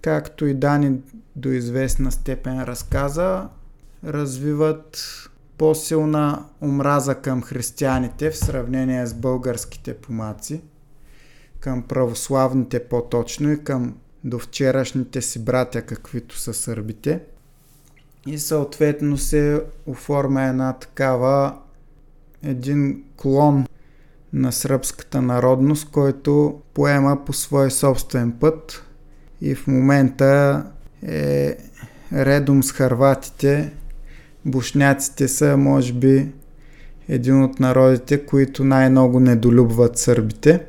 както и Дани до известна степен разказа, развиват по-силна омраза към християните в сравнение с българските помаци, към православните по-точно и към до вчерашните си братя, каквито са сърбите. И съответно се оформя една такава един клон на сръбската народност, който поема по свой собствен път и в момента е редом с харватите бушняците са, може би, един от народите, които най-много недолюбват сърбите,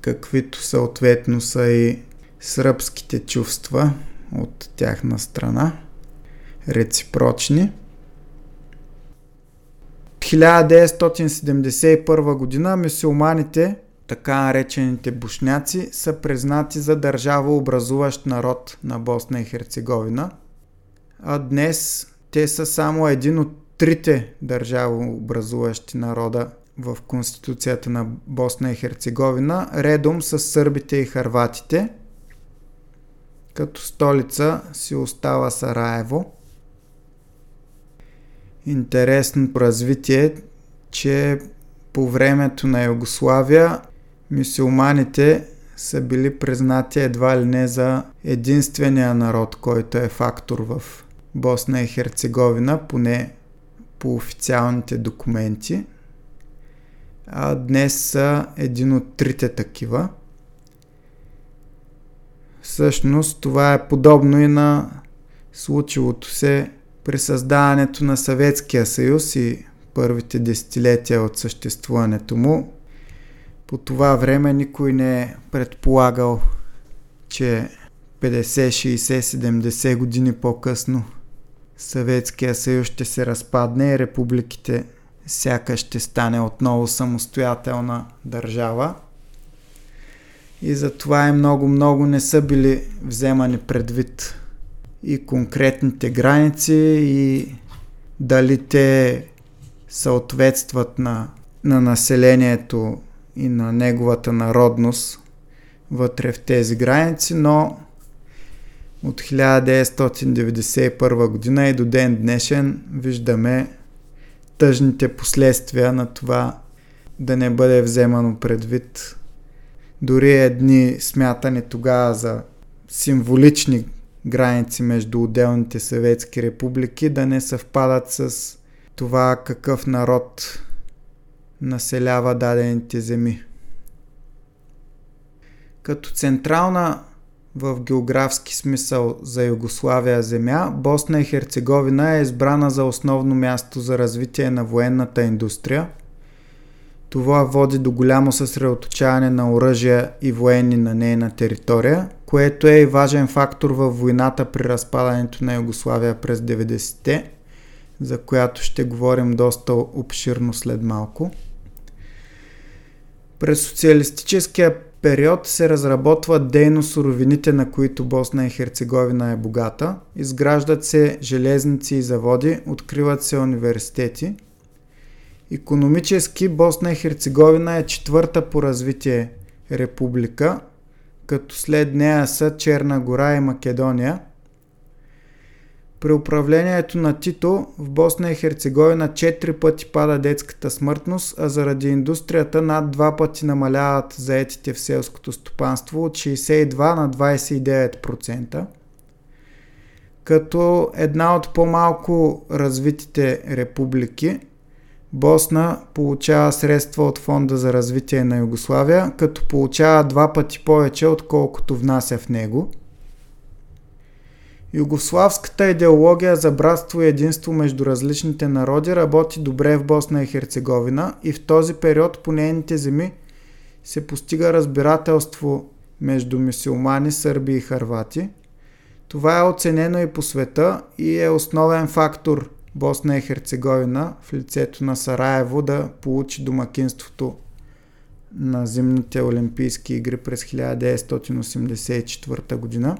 каквито съответно са и сръбските чувства от тяхна страна, реципрочни. 1971 година мусулманите, така наречените бушняци, са признати за държава образуващ народ на Босна и Херцеговина. А днес те са само един от трите държавообразуващи народа в Конституцията на Босна и Херцеговина, редом с сърбите и харватите, като столица си остава Сараево. Интересното развитие че по времето на Югославия мюсюлманите са били признати едва ли не за единствения народ, който е фактор в Босна и Херцеговина, поне по официалните документи. А днес са един от трите такива. Всъщност това е подобно и на случилото се при създаването на Съветския съюз и първите десетилетия от съществуването му. По това време никой не е предполагал, че 50, 60, 70 години по-късно Съветския съюз ще се разпадне и републиките сякаш ще стане отново самостоятелна държава. И затова и много-много не са били вземани предвид и конкретните граници и дали те съответстват на, на населението и на неговата народност вътре в тези граници, но от 1991 година и до ден днешен виждаме тъжните последствия на това да не бъде вземано предвид дори едни смятани тогава за символични граници между отделните съветски републики да не съвпадат с това какъв народ населява дадените земи. Като централна в географски смисъл за Югославия земя, Босна и Херцеговина е избрана за основно място за развитие на военната индустрия. Това води до голямо съсредоточаване на оръжия и военни на нейна територия, което е и важен фактор във войната при разпадането на Югославия през 90-те, за която ще говорим доста обширно след малко. През социалистическия период се разработват дейно суровините, на които Босна и Херцеговина е богата, изграждат се железници и заводи, откриват се университети. Економически Босна и Херцеговина е четвърта по развитие република, като след нея са Черна гора и Македония – при управлението на Тито в Босна и Херцеговина 4 пъти пада детската смъртност, а заради индустрията над 2 пъти намаляват заетите в селското стопанство от 62 на 29%. Като една от по-малко развитите републики, Босна получава средства от Фонда за развитие на Югославия, като получава два пъти повече, отколкото внася в него – Югославската идеология за братство и единство между различните народи работи добре в Босна и Херцеговина и в този период по нейните земи се постига разбирателство между мисиомани, сърби и харвати. Това е оценено и по света и е основен фактор Босна и Херцеговина в лицето на Сараево да получи домакинството на зимните олимпийски игри през 1984 година.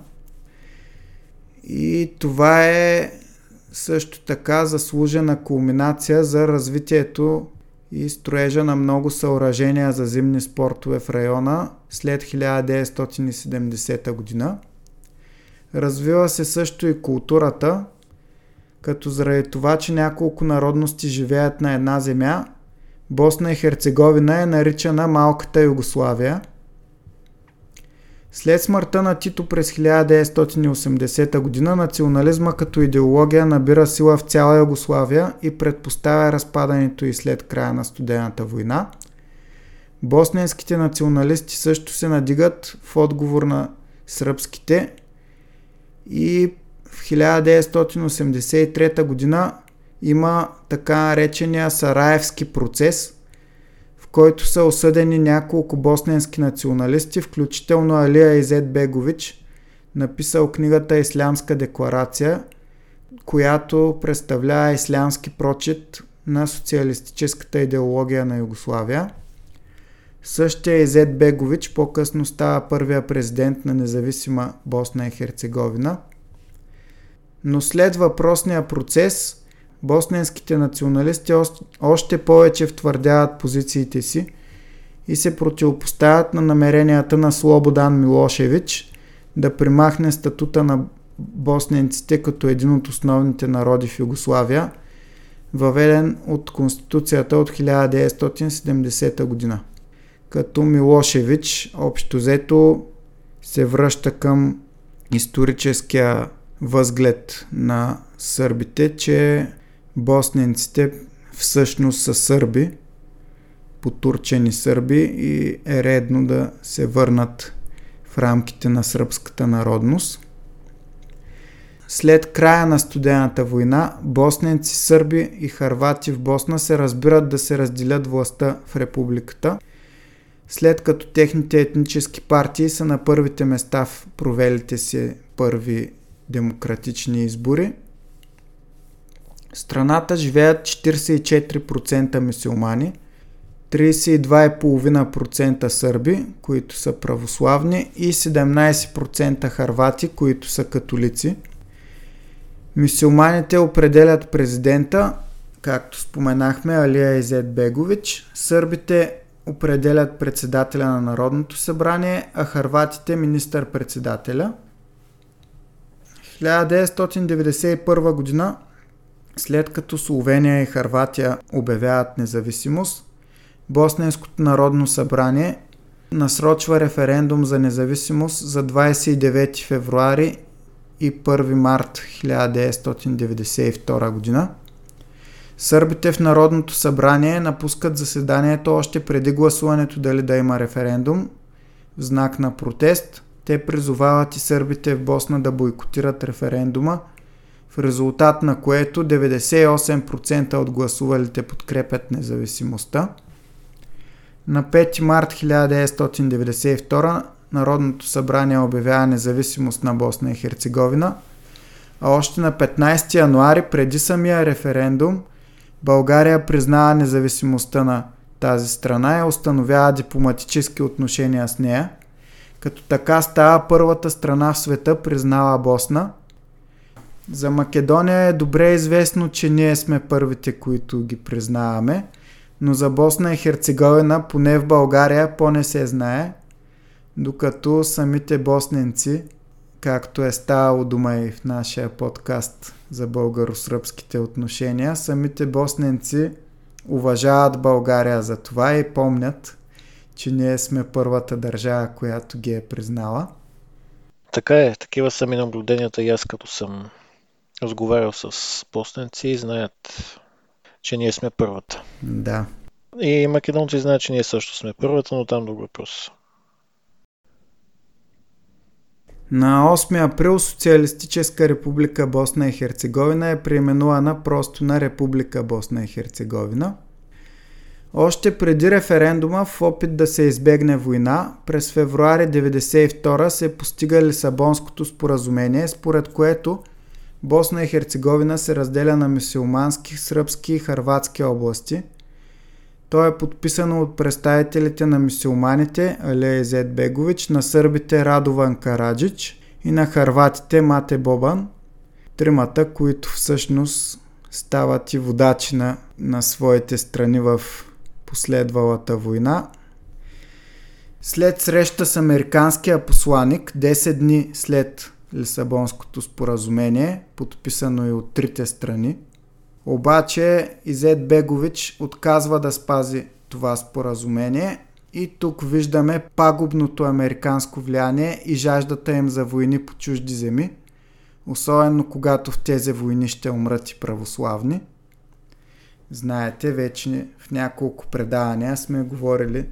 И това е също така заслужена кулминация за развитието и строежа на много съоръжения за зимни спортове в района след 1970 година. Развива се също и културата, като заради това, че няколко народности живеят на една земя, Босна и Херцеговина е наричана Малката Югославия – след смъртта на Тито през 1980 г. национализма като идеология набира сила в цяла Югославия и предпоставя разпадането и след края на студената война. Босненските националисти също се надигат в отговор на сръбските и в 1983 г. има така наречения Сараевски процес – който са осъдени няколко босненски националисти, включително Алия Изет Бегович, написал книгата Ислямска декларация, която представлява ислямски прочит на социалистическата идеология на Югославия. Същия Изет Бегович по-късно става първия президент на независима Босна и Херцеговина. Но след въпросния процес босненските националисти още повече втвърдяват позициите си и се противопоставят на намеренията на Слободан Милошевич да примахне статута на босненците като един от основните народи в Югославия, въведен от Конституцията от 1970 година. Като Милошевич общо взето се връща към историческия възглед на сърбите, че босненците всъщност са сърби, потурчени сърби и е редно да се върнат в рамките на сръбската народност. След края на студената война, босненци, сърби и харвати в Босна се разбират да се разделят властта в републиката, след като техните етнически партии са на първите места в провелите си първи демократични избори – страната живеят 44% мусулмани, 32,5% сърби, които са православни и 17% харвати, които са католици. Мисюлманите определят президента, както споменахме, Алия Изет Бегович. Сърбите определят председателя на Народното събрание, а харватите министър-председателя – 1991 година, след като Словения и Харватия обявяват независимост, Босненското народно събрание насрочва референдум за независимост за 29 февруари и 1 март 1992 година. Сърбите в Народното събрание напускат заседанието още преди гласуването дали да има референдум в знак на протест. Те призовават и сърбите в Босна да бойкотират референдума, резултат на което 98% от гласувалите подкрепят независимостта. На 5 март 1992 Народното събрание обявява независимост на Босна и Херцеговина, а още на 15 януари преди самия референдум България признава независимостта на тази страна и установява дипломатически отношения с нея, като така става първата страна в света признала Босна. За Македония е добре известно, че ние сме първите, които ги признаваме, но за Босна и Херцеговина, поне в България, по-не се знае, докато самите босненци, както е ставало дума и в нашия подкаст за българо-сръбските отношения, самите босненци уважават България за това и помнят, че ние сме първата държава, която ги е признала. Така е, такива са ми наблюденията и аз като съм разговарял с босненци и знаят, че ние сме първата. Да. И македонци знаят, че ние също сме първата, но там друг въпрос. На 8 април Социалистическа република Босна и Херцеговина е преименувана просто на Република Босна и Херцеговина. Още преди референдума, в опит да се избегне война, през февруари 1992 се постига Лисабонското споразумение, според което Босна и Херцеговина се разделя на мусулмански, сръбски и харватски области – то е подписано от представителите на мисиоманите Алея Зет Бегович, на сърбите Радован Караджич и на харватите Мате Бобан, тримата, които всъщност стават и водачи на, на своите страни в последвалата война. След среща с американския посланик, 10 дни след Лисабонското споразумение, подписано и от трите страни, обаче Изет Бегович отказва да спази това споразумение и тук виждаме пагубното американско влияние и жаждата им за войни по чужди земи, особено когато в тези войни ще умрат и православни. Знаете, вече в няколко предавания сме говорили,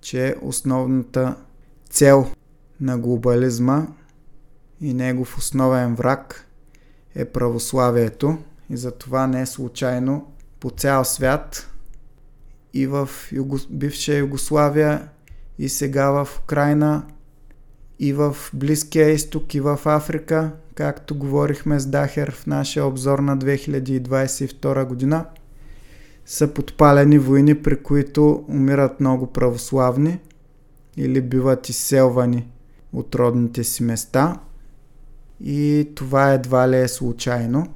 че основната цел на глобализма и негов основен враг е православието – и затова не е случайно по цял свят и в Юго... бивша Югославия и сега в Украина и в Близкия изток и в Африка, както говорихме с Дахер в нашия обзор на 2022 година, са подпалени войни, при които умират много православни или биват изселвани от родните си места. И това едва ли е случайно.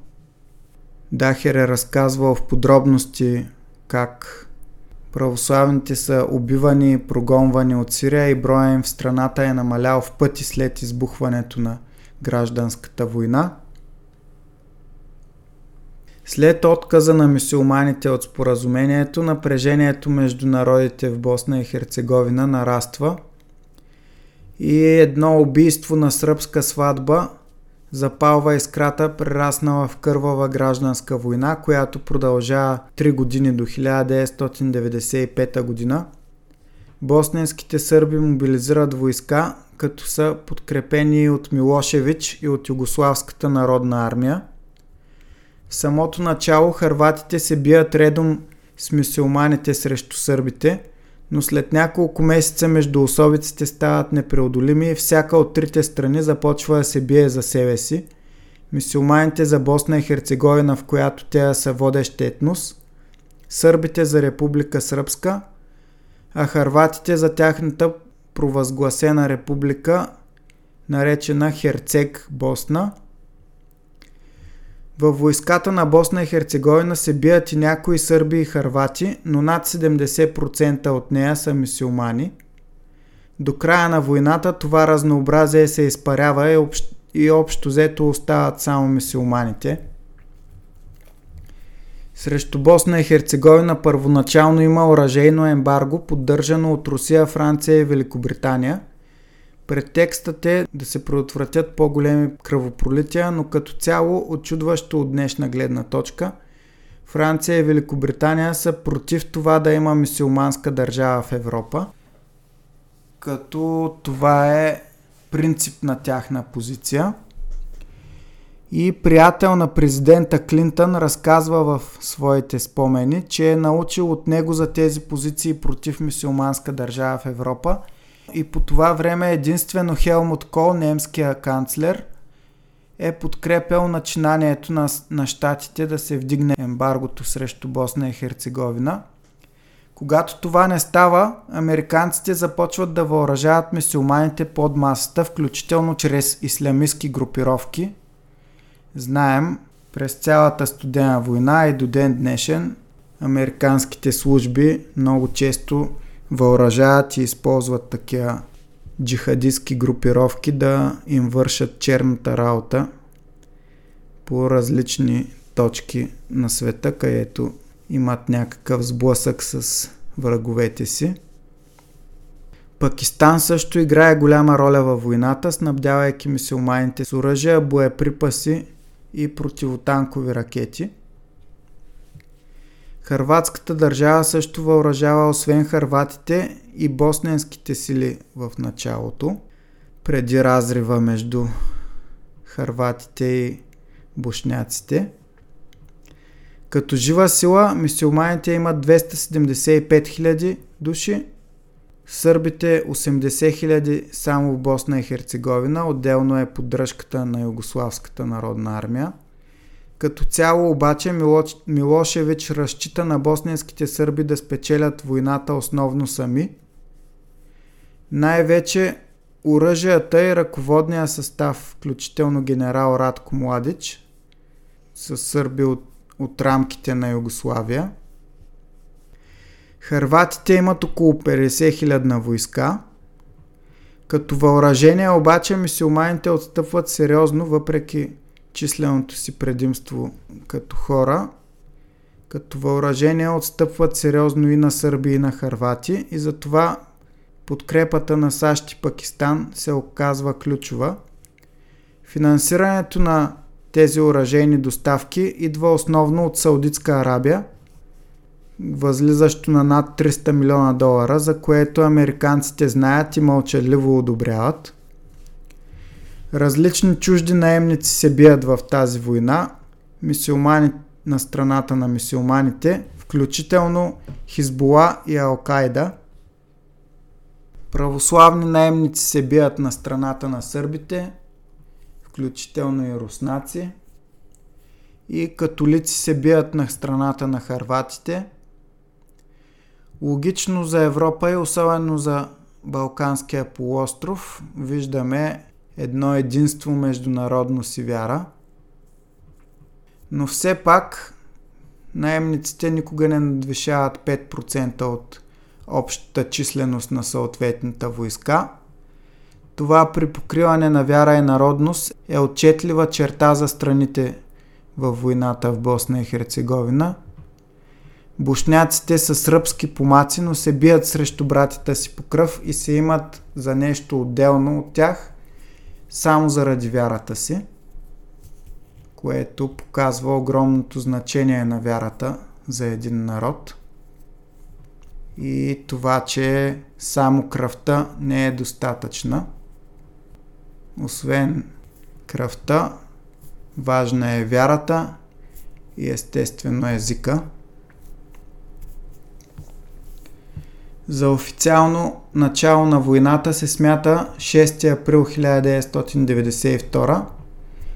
Дахер е разказвал в подробности как православните са убивани и прогонвани от Сирия и броя им в страната е намалял в пъти след избухването на гражданската война. След отказа на мусулманите от споразумението, напрежението между народите в Босна и Херцеговина нараства и едно убийство на сръбска сватба запалва искрата, прераснала в кървава гражданска война, която продължава 3 години до 1995 година. Босненските сърби мобилизират войска, като са подкрепени от Милошевич и от Югославската народна армия. В самото начало харватите се бият редом с мюсюлманите срещу сърбите – но след няколко месеца между особиците стават непреодолими и всяка от трите страни започва да се бие за себе си. Мисюлманите за Босна и Херцеговина, в която те са водещ етнос, сърбите за Република Сръбска, а харватите за тяхната провъзгласена република, наречена Херцег Босна – във войската на Босна и Херцеговина се бият и някои сърби и харвати, но над 70% от нея са мусулмани. До края на войната това разнообразие се изпарява и общ... и общо взето остават само мисиоманите. Срещу Босна и Херцеговина първоначално има оръжейно ембарго, поддържано от Русия, Франция и Великобритания. Претекстът е да се предотвратят по-големи кръвопролития, но като цяло, очудващо от днешна гледна точка, Франция и Великобритания са против това да има мисиоманска държава в Европа, като това е принцип на тяхна позиция. И приятел на президента Клинтън разказва в своите спомени, че е научил от него за тези позиции против мисиоманска държава в Европа. И по това време единствено Хелмут Кол, немския канцлер, е подкрепял начинанието на, на щатите да се вдигне ембаргото срещу Босна и Херцеговина. Когато това не става, американците започват да въоръжават мисиоманите под масата, включително чрез ислямистски групировки – Знаем, през цялата студена война и до ден днешен американските служби много често въоръжават и използват такива джихадистски групировки да им вършат черната работа по различни точки на света, където имат някакъв сблъсък с враговете си. Пакистан също играе голяма роля във войната, снабдявайки мисиоманите с оръжия, боеприпаси и противотанкови ракети. Хърватската държава също въоръжава освен хърватите и босненските сили в началото, преди разрива между хърватите и бушняците. Като жива сила, мисиоманите имат 275 000 души, Сърбите 80 000 само в Босна и Херцеговина, отделно е поддръжката на Югославската народна армия. Като цяло обаче Мило... Милошевич разчита на босненските сърби да спечелят войната основно сами. Най-вече оръжията и ръководния състав, включително генерал Радко Младич, с сърби от, от рамките на Югославия – Хърватите имат около 50 000 на войска, като въоръжение обаче мисиоманите отстъпват сериозно, въпреки численото си предимство като хора, като въоръжение отстъпват сериозно и на сърби и на хървати и затова подкрепата на САЩ и Пакистан се оказва ключова. Финансирането на тези оръжейни доставки идва основно от Саудитска Арабия – възлизащо на над 300 милиона долара, за което американците знаят и мълчаливо одобряват. Различни чужди наемници се бият в тази война, мисиомани на страната на мисиоманите, включително Хизбола и Алкайда. Православни наемници се бият на страната на сърбите, включително и руснаци. И католици се бият на страната на харватите – Логично за Европа и особено за Балканския полуостров виждаме едно единство между народност и вяра. Но все пак наемниците никога не надвишават 5% от общата численост на съответната войска. Това при покриване на вяра и народност е отчетлива черта за страните във войната в Босна и Херцеговина – Бушняците са сръбски помаци, но се бият срещу братята си по кръв и се имат за нещо отделно от тях, само заради вярата си, което показва огромното значение на вярата за един народ. И това, че само кръвта не е достатъчна. Освен кръвта, важна е вярата и естествено езика. За официално начало на войната се смята 6 април 1992,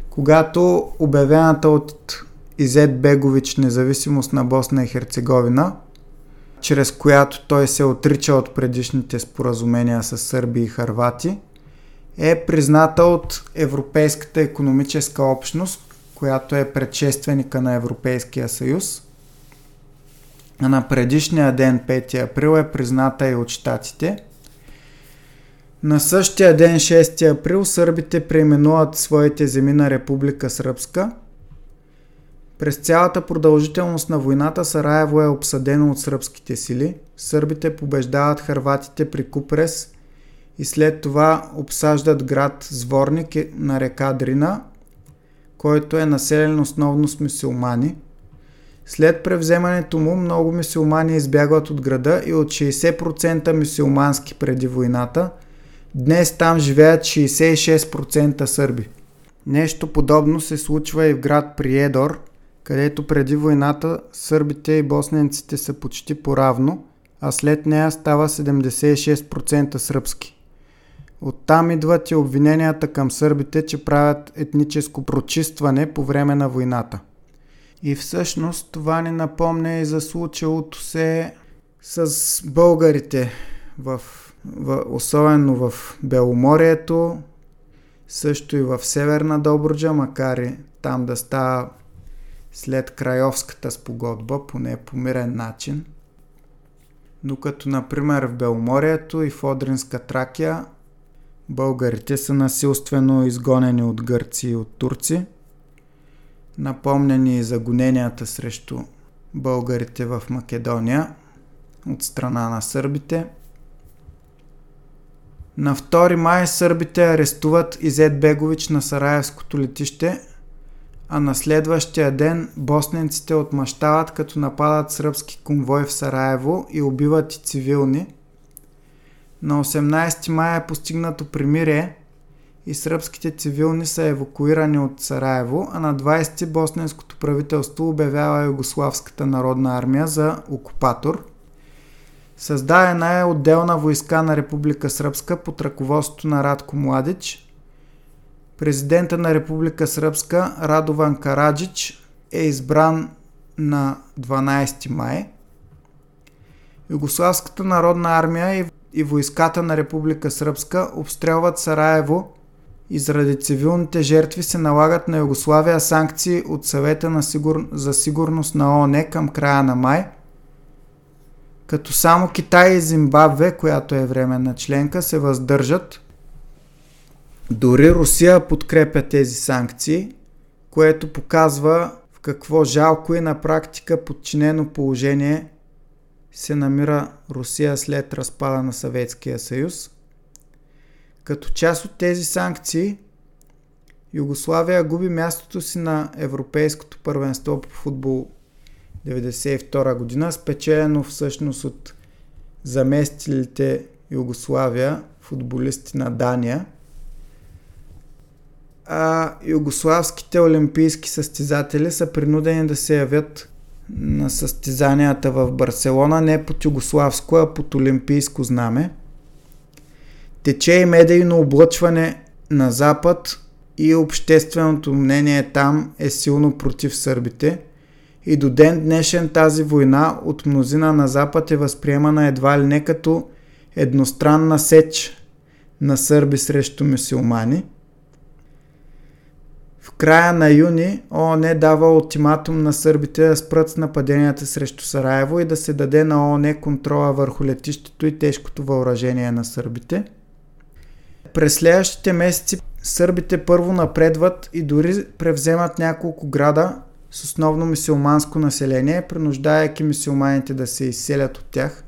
когато обявената от Изет Бегович независимост на Босна и Херцеговина, чрез която той се отрича от предишните споразумения с сърби и харвати, е призната от Европейската економическа общност, която е предшественика на Европейския съюз – на предишния ден, 5 април, е призната и от щатите. На същия ден, 6 април, сърбите преименуват своите земи на Република Сръбска. През цялата продължителност на войната Сараево е обсъдено от сръбските сили. Сърбите побеждават хърватите при Купрес и след това обсаждат град Зворник на река Дрина, който е населен основно с мусулмани. След превземането му много мусулмани избягват от града и от 60% мусулмански преди войната – Днес там живеят 66% сърби. Нещо подобно се случва и в град Приедор, където преди войната сърбите и босненците са почти поравно, а след нея става 76% сръбски. Оттам идват и обвиненията към сърбите, че правят етническо прочистване по време на войната. И всъщност това ни напомня и за случилото се с българите в в, особено в Беломорието, също и в Северна Добруджа, макар и там да става след Крайовската спогодба, поне по мирен начин. Но като например в Беломорието и в Одринска Тракия, българите са насилствено изгонени от гърци и от турци. Напомнени за гоненията срещу българите в Македония от страна на сърбите – на 2 май сърбите арестуват Изет Бегович на Сараевското летище, а на следващия ден босненците отмъщават като нападат сръбски конвой в Сараево и убиват и цивилни. На 18 май е постигнато примирие и сръбските цивилни са евакуирани от Сараево, а на 20 босненското правителство обявява Югославската народна армия за окупатор – Създадена е отделна войска на Република Сръбска под ръководството на Радко Младич. Президента на Република Сръбска Радован Караджич е избран на 12 май. Югославската народна армия и войската на Република Сръбска обстрелват Сараево и заради цивилните жертви се налагат на Югославия санкции от съвета на сигур... за сигурност на ООН към края на май – като само Китай и Зимбабве, която е временна членка, се въздържат. Дори Русия подкрепя тези санкции, което показва в какво жалко и на практика подчинено положение се намира Русия след разпада на Съветския съюз. Като част от тези санкции, Югославия губи мястото си на Европейското първенство по футбол 1992 година, спечелено всъщност от заместилите Югославия, футболисти на Дания. А югославските олимпийски състезатели са принудени да се явят на състезанията в Барселона не под югославско, а под олимпийско знаме. Тече и медийно облъчване на Запад и общественото мнение там е силно против сърбите – и до ден днешен тази война от мнозина на Запад е възприемана едва ли не като едностранна сеч на сърби срещу мусулмани. В края на юни ООН дава ултиматум на сърбите да спрат с нападенията срещу Сараево и да се даде на ООН контрола върху летището и тежкото въоръжение на сърбите. През следващите месеци сърбите първо напредват и дори превземат няколко града, с основно мисиоманско население, принуждаяки мисиоманите да се изселят от тях,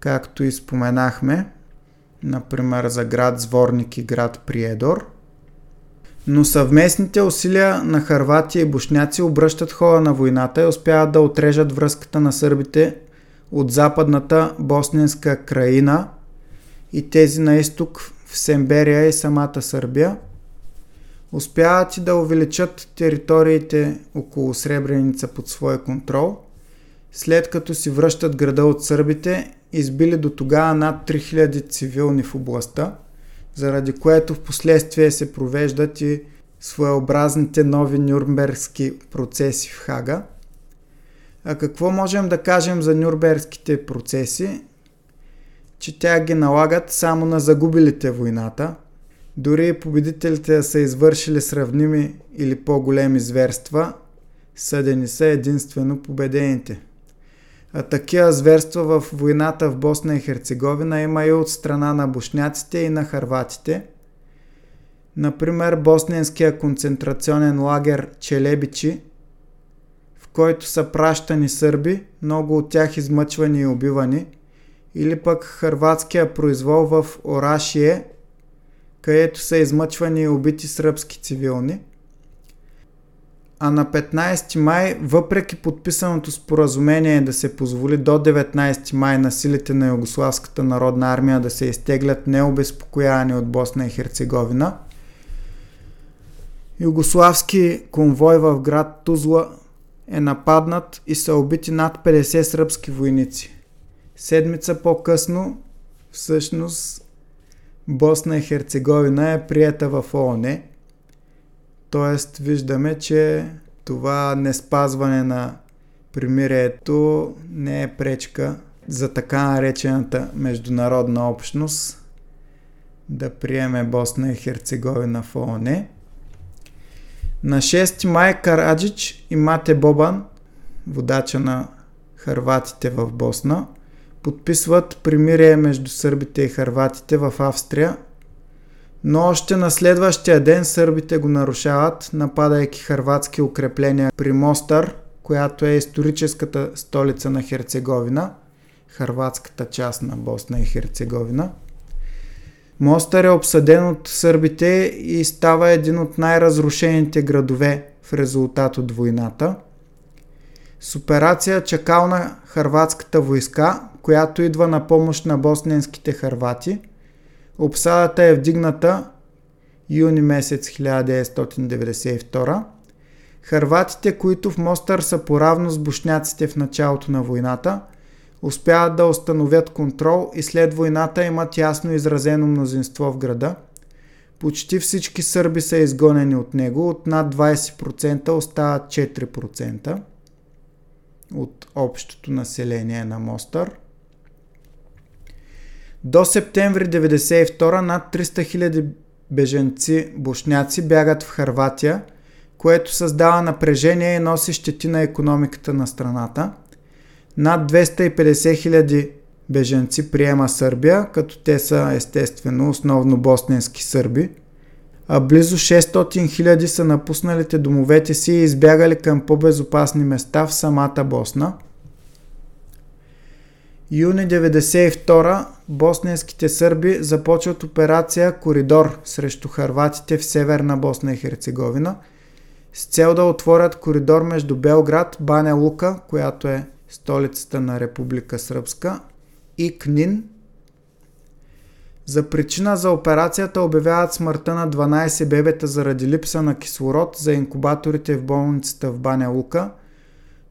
както и споменахме, например за град Зворник и град Приедор. Но съвместните усилия на харвати и бушняци обръщат хода на войната и успяват да отрежат връзката на сърбите от западната босненска краина и тези на изток Семберия и самата Сърбия – успяват и да увеличат териториите около Сребреница под своя контрол, след като си връщат града от сърбите, избили до тогава над 3000 цивилни в областта, заради което в последствие се провеждат и своеобразните нови нюрнбергски процеси в Хага. А какво можем да кажем за нюрнбергските процеси? Че тя ги налагат само на загубилите войната – дори победителите са извършили сравними или по-големи зверства, съдени са единствено победените. А такива зверства в войната в Босна и Херцеговина има и от страна на бушняците и на харватите. Например, босненския концентрационен лагер Челебичи, в който са пращани сърби, много от тях измъчвани и убивани, или пък хърватския произвол в Орашие, където са измъчвани и убити сръбски цивилни – а на 15 май, въпреки подписаното споразумение да се позволи до 19 май на силите на Югославската народна армия да се изтеглят необезпокоявани от Босна и Херцеговина, югославски конвой в град Тузла е нападнат и са убити над 50 сръбски войници. Седмица по-късно, всъщност, Босна и Херцеговина е прията в ООН – Тоест виждаме, че това не спазване на примирието не е пречка за така наречената международна общност да приеме Босна и Херцеговина в ООН. На 6 май Караджич и Мате Бобан, водача на харватите в Босна, подписват примирие между сърбите и харватите в Австрия но още на следващия ден сърбите го нарушават, нападайки хърватски укрепления при Мостър, която е историческата столица на Херцеговина, хърватската част на Босна и Херцеговина. Мостър е обсъден от сърбите и става един от най-разрушените градове в резултат от войната. С операция чакал на хърватската войска, която идва на помощ на босненските хървати – Обсадата е вдигната юни месец 1992. Харватите, които в Мостър са поравно с бушняците в началото на войната, успяват да установят контрол и след войната имат ясно изразено мнозинство в града. Почти всички сърби са изгонени от него, от над 20% остават 4% от общото население на Мостър – до септември 1992 над 300 000 беженци бушняци бягат в Харватия, което създава напрежение и носи щети на економиката на страната. Над 250 000 беженци приема Сърбия, като те са естествено основно босненски сърби, а близо 600 000 са напусналите домовете си и избягали към по-безопасни места в самата Босна – Юни 92 босненските сърби започват операция Коридор срещу харватите в северна Босна и Херцеговина с цел да отворят коридор между Белград, Баня Лука, която е столицата на Република Сръбска, и Книн. За причина за операцията обявяват смъртта на 12 бебета заради липса на кислород за инкубаторите в болницата в Баня Лука –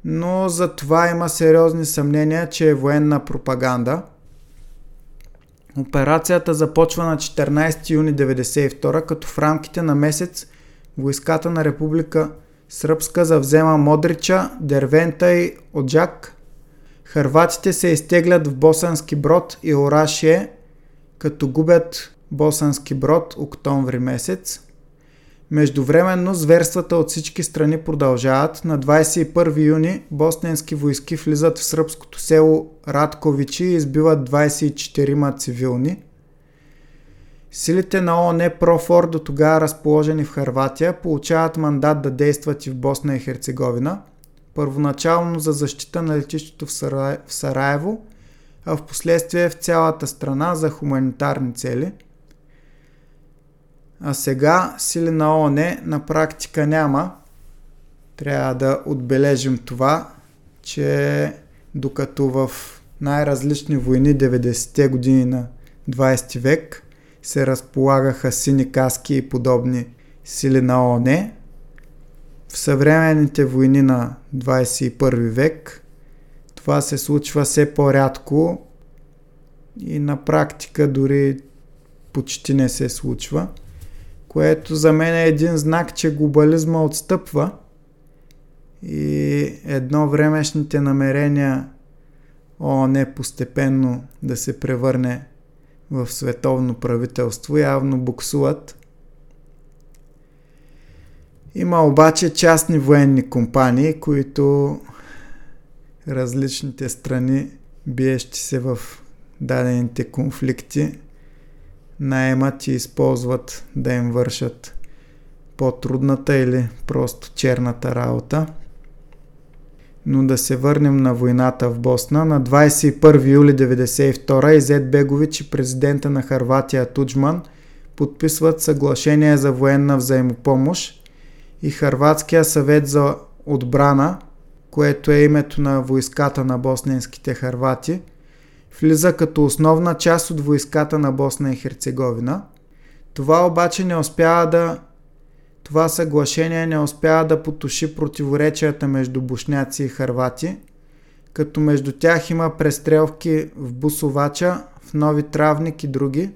но за това има сериозни съмнения, че е военна пропаганда. Операцията започва на 14 юни 1992, като в рамките на месец войската на Република Сръбска завзема Модрича, Дервента и Оджак. Хърватите се изтеглят в Босански брод и Орашие, като губят Босански брод октомври месец. Междувременно зверствата от всички страни продължават. На 21 юни босненски войски влизат в сръбското село Радковичи и избиват 24 цивилни. Силите на ООН Профор до тогава разположени в Харватия получават мандат да действат и в Босна и Херцеговина. Първоначално за защита на летището в, в Сараево, а в последствие в цялата страна за хуманитарни цели – а сега сили на ООН на практика няма. Трябва да отбележим това, че докато в най-различни войни 90-те години на 20 век се разполагаха сини каски и подобни сили на ООН, в съвременните войни на 21 век това се случва все по-рядко и на практика дори почти не се случва което за мен е един знак, че глобализма отстъпва и едно времешните намерения ООН постепенно да се превърне в световно правителство явно буксуват. Има обаче частни военни компании, които различните страни, биещи се в дадените конфликти, наемат и използват да им вършат по-трудната или просто черната работа. Но да се върнем на войната в Босна. На 21 юли 1992 Изет Бегович и президента на Харватия Туджман подписват съглашение за военна взаимопомощ и Харватския съвет за отбрана, което е името на войската на босненските харвати, влиза като основна част от войската на Босна и Херцеговина. Това обаче не успява да това съглашение не успява да потуши противоречията между бушняци и харвати, като между тях има престрелки в Бусовача, в Нови Травник и други.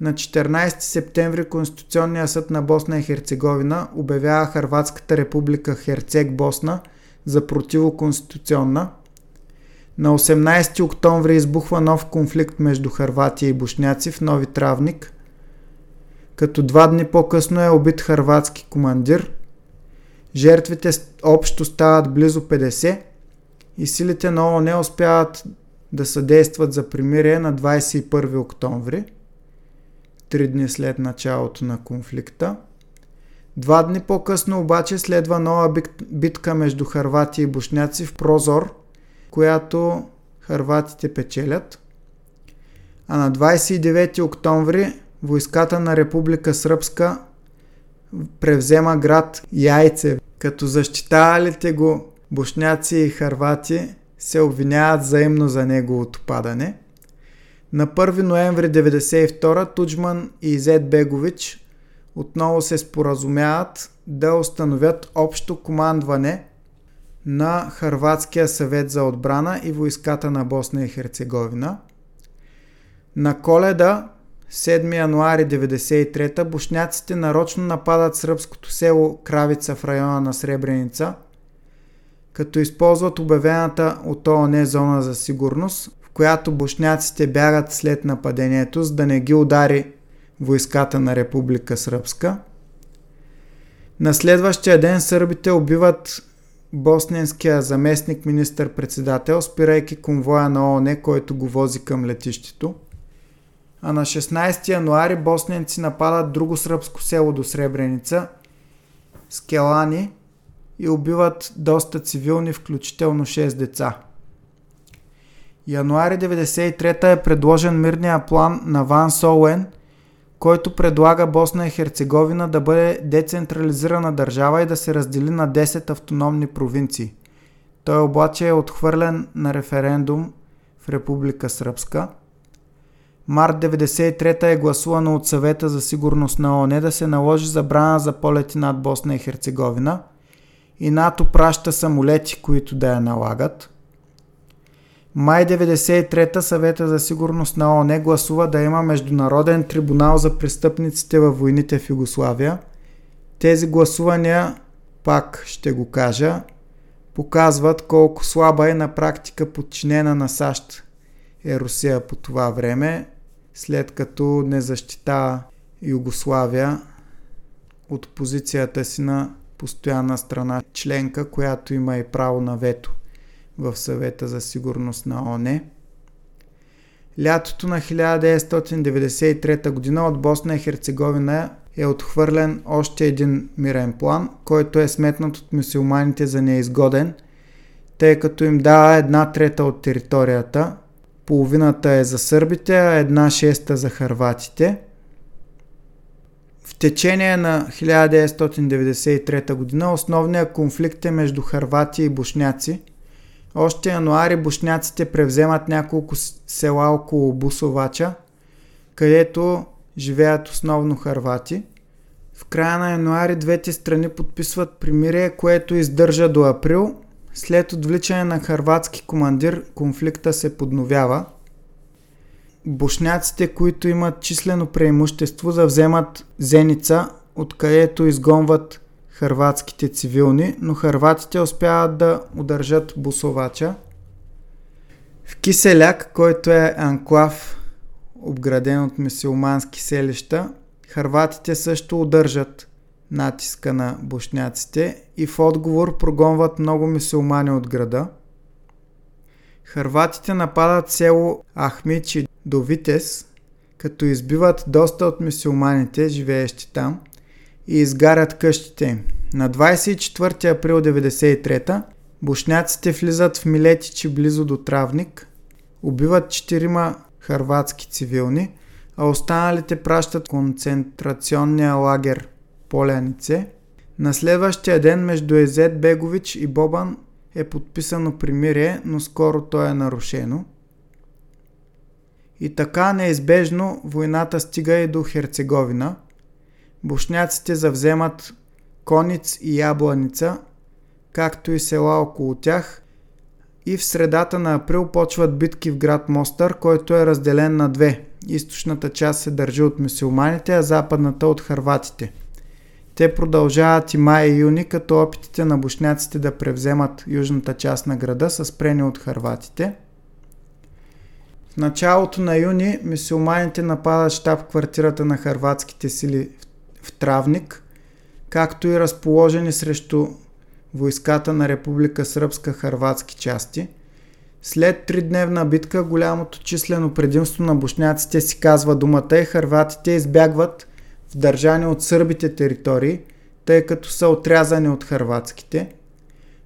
На 14 септември Конституционният съд на Босна и Херцеговина обявява Харватската република Херцег Босна за противоконституционна. На 18 октомври избухва нов конфликт между Харватия и бушняци в Нови Травник – като два дни по-късно е убит харватски командир. Жертвите общо стават близо 50 и силите на ООН успяват да съдействат за примирие на 21 октомври, три дни след началото на конфликта. Два дни по-късно обаче следва нова битка между харвати и бушняци в Прозор, която харватите печелят. А на 29 октомври войската на Република Сръбска превзема град Яйце, като защитавалите го бушняци и харвати се обвиняват взаимно за неговото падане. На 1 ноември 1992 Туджман и Изет Бегович отново се споразумяват да установят общо командване на Харватския съвет за отбрана и войската на Босна и Херцеговина. На коледа 7 януари 1993 бушняците нарочно нападат сръбското село Кравица в района на Сребреница, като използват обявената от ООН зона за сигурност, в която бушняците бягат след нападението, за да не ги удари войската на Република Сръбска. На следващия ден сърбите убиват босненския заместник министър-председател, спирайки конвоя на ООН, който го вози към летището а на 16 януари босненци нападат друго сръбско село до Сребреница, Скелани, и убиват доста цивилни, включително 6 деца. Януари 93 е предложен мирния план на Ван Соуен, който предлага Босна и Херцеговина да бъде децентрализирана държава и да се раздели на 10 автономни провинции. Той обаче е отхвърлен на референдум в Република Сръбска – Март 93 е гласувано от съвета за сигурност на ООН да се наложи забрана за полети над Босна и Херцеговина и НАТО праща самолети, които да я налагат. Май 93 съвета за сигурност на ООН гласува да има международен трибунал за престъпниците във войните в Югославия. Тези гласувания, пак ще го кажа, показват колко слаба е на практика подчинена на САЩ е Русия по това време след като не защита Югославия от позицията си на постоянна страна членка, която има и право на вето в съвета за сигурност на ОНЕ. Лятото на 1993 г. от Босна и Херцеговина е отхвърлен още един мирен план, който е сметнат от мусулманите за неизгоден, тъй като им дава една трета от територията, половината е за сърбите, а една шеста за харватите. В течение на 1993 г. основният конфликт е между харвати и бушняци. Още януари бушняците превземат няколко села около Бусовача, където живеят основно харвати. В края на януари двете страни подписват примирие, което издържа до април след отвличане на харватски командир, конфликта се подновява. Бушняците, които имат числено преимущество, завземат Зеница, откъдето изгонват харватските цивилни, но харватите успяват да удържат Бусовача. В Киселяк, който е анклав, обграден от мисиомански селища, харватите също удържат натиска на бушняците и в отговор прогонват много мусулмани от града. Хърватите нападат село Ахмичи до Витес, като избиват доста от мисиоманите, живеещи там, и изгарят къщите им. На 24 април 1993 бушняците влизат в Милетичи близо до Травник, убиват четирима хърватски цивилни, а останалите пращат концентрационния лагер Полянице. На следващия ден между Езет Бегович и Бобан е подписано примирие, но скоро то е нарушено. И така неизбежно войната стига и до Херцеговина. Бушняците завземат Кониц и Ябланица, както и села около тях и в средата на април почват битки в град Мостър, който е разделен на две. Източната част се държи от мусулманите, а западната от харватите. Те продължават и май и юни, като опитите на бушняците да превземат южната част на града са спрени от харватите. В началото на юни мусулманите нападат щаб-квартирата на харватските сили в Травник, както и разположени срещу войската на Република Сръбска харватски части. След тридневна битка голямото числено предимство на бушняците си казва думата и харватите избягват в държани от сърбите територии, тъй като са отрязани от харватските.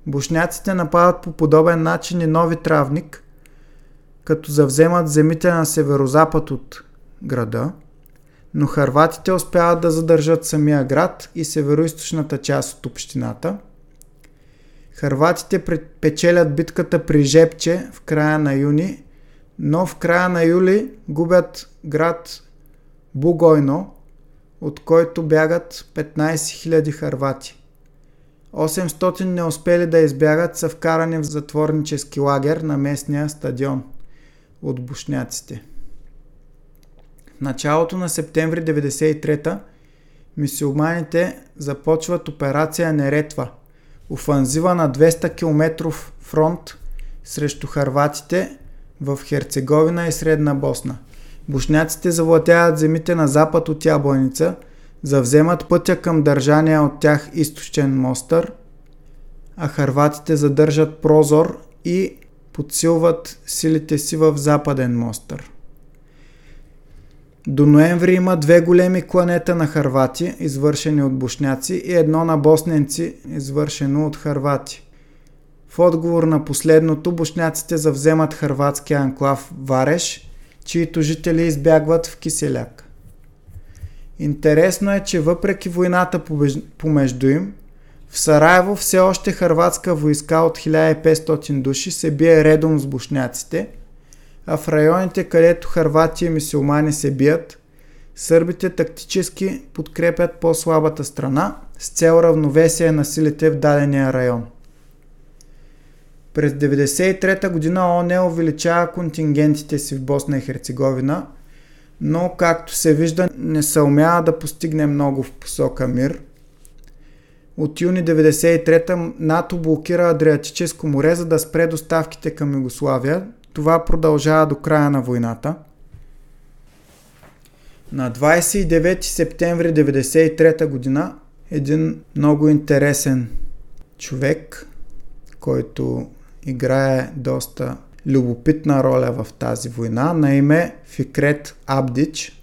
Бушняците нападат по подобен начин и нови травник, като завземат земите на северозапад от града, но харватите успяват да задържат самия град и североизточната част от общината – Харватите печелят битката при Жепче в края на юни, но в края на юли губят град Бугойно, от който бягат 15 000 харвати. 800 не успели да избягат са вкарани в затворнически лагер на местния стадион от бушняците. Началото на септември 1993 мисиоманите започват операция Неретва – офанзива на 200 км фронт срещу харватите в Херцеговина и Средна Босна. Бушняците завладяват земите на запад от Ябланица, завземат пътя към държания от тях източен Мостър, а харватите задържат Прозор и подсилват силите си в западен Мостър. До ноември има две големи кланета на харвати, извършени от бушняци, и едно на босненци, извършено от харвати. В отговор на последното, бушняците завземат харватския анклав Вареш, чието жители избягват в Киселяк. Интересно е, че въпреки войната помежду им, в Сараево все още харватска войска от 1500 души се бие редом с бушняците – а в районите, където харвати и мисиомани се бият, сърбите тактически подкрепят по-слабата страна с цел равновесие на силите в дадения район. През 1993 година ОНЕ увеличава контингентите си в Босна и Херцеговина, но както се вижда не се умява да постигне много в посока мир. От юни 1993 НАТО блокира Адриатическо море, за да спре доставките към Югославия, това продължава до края на войната. На 29 септември 1993 година един много интересен човек, който играе доста любопитна роля в тази война, на име Фикрет Абдич,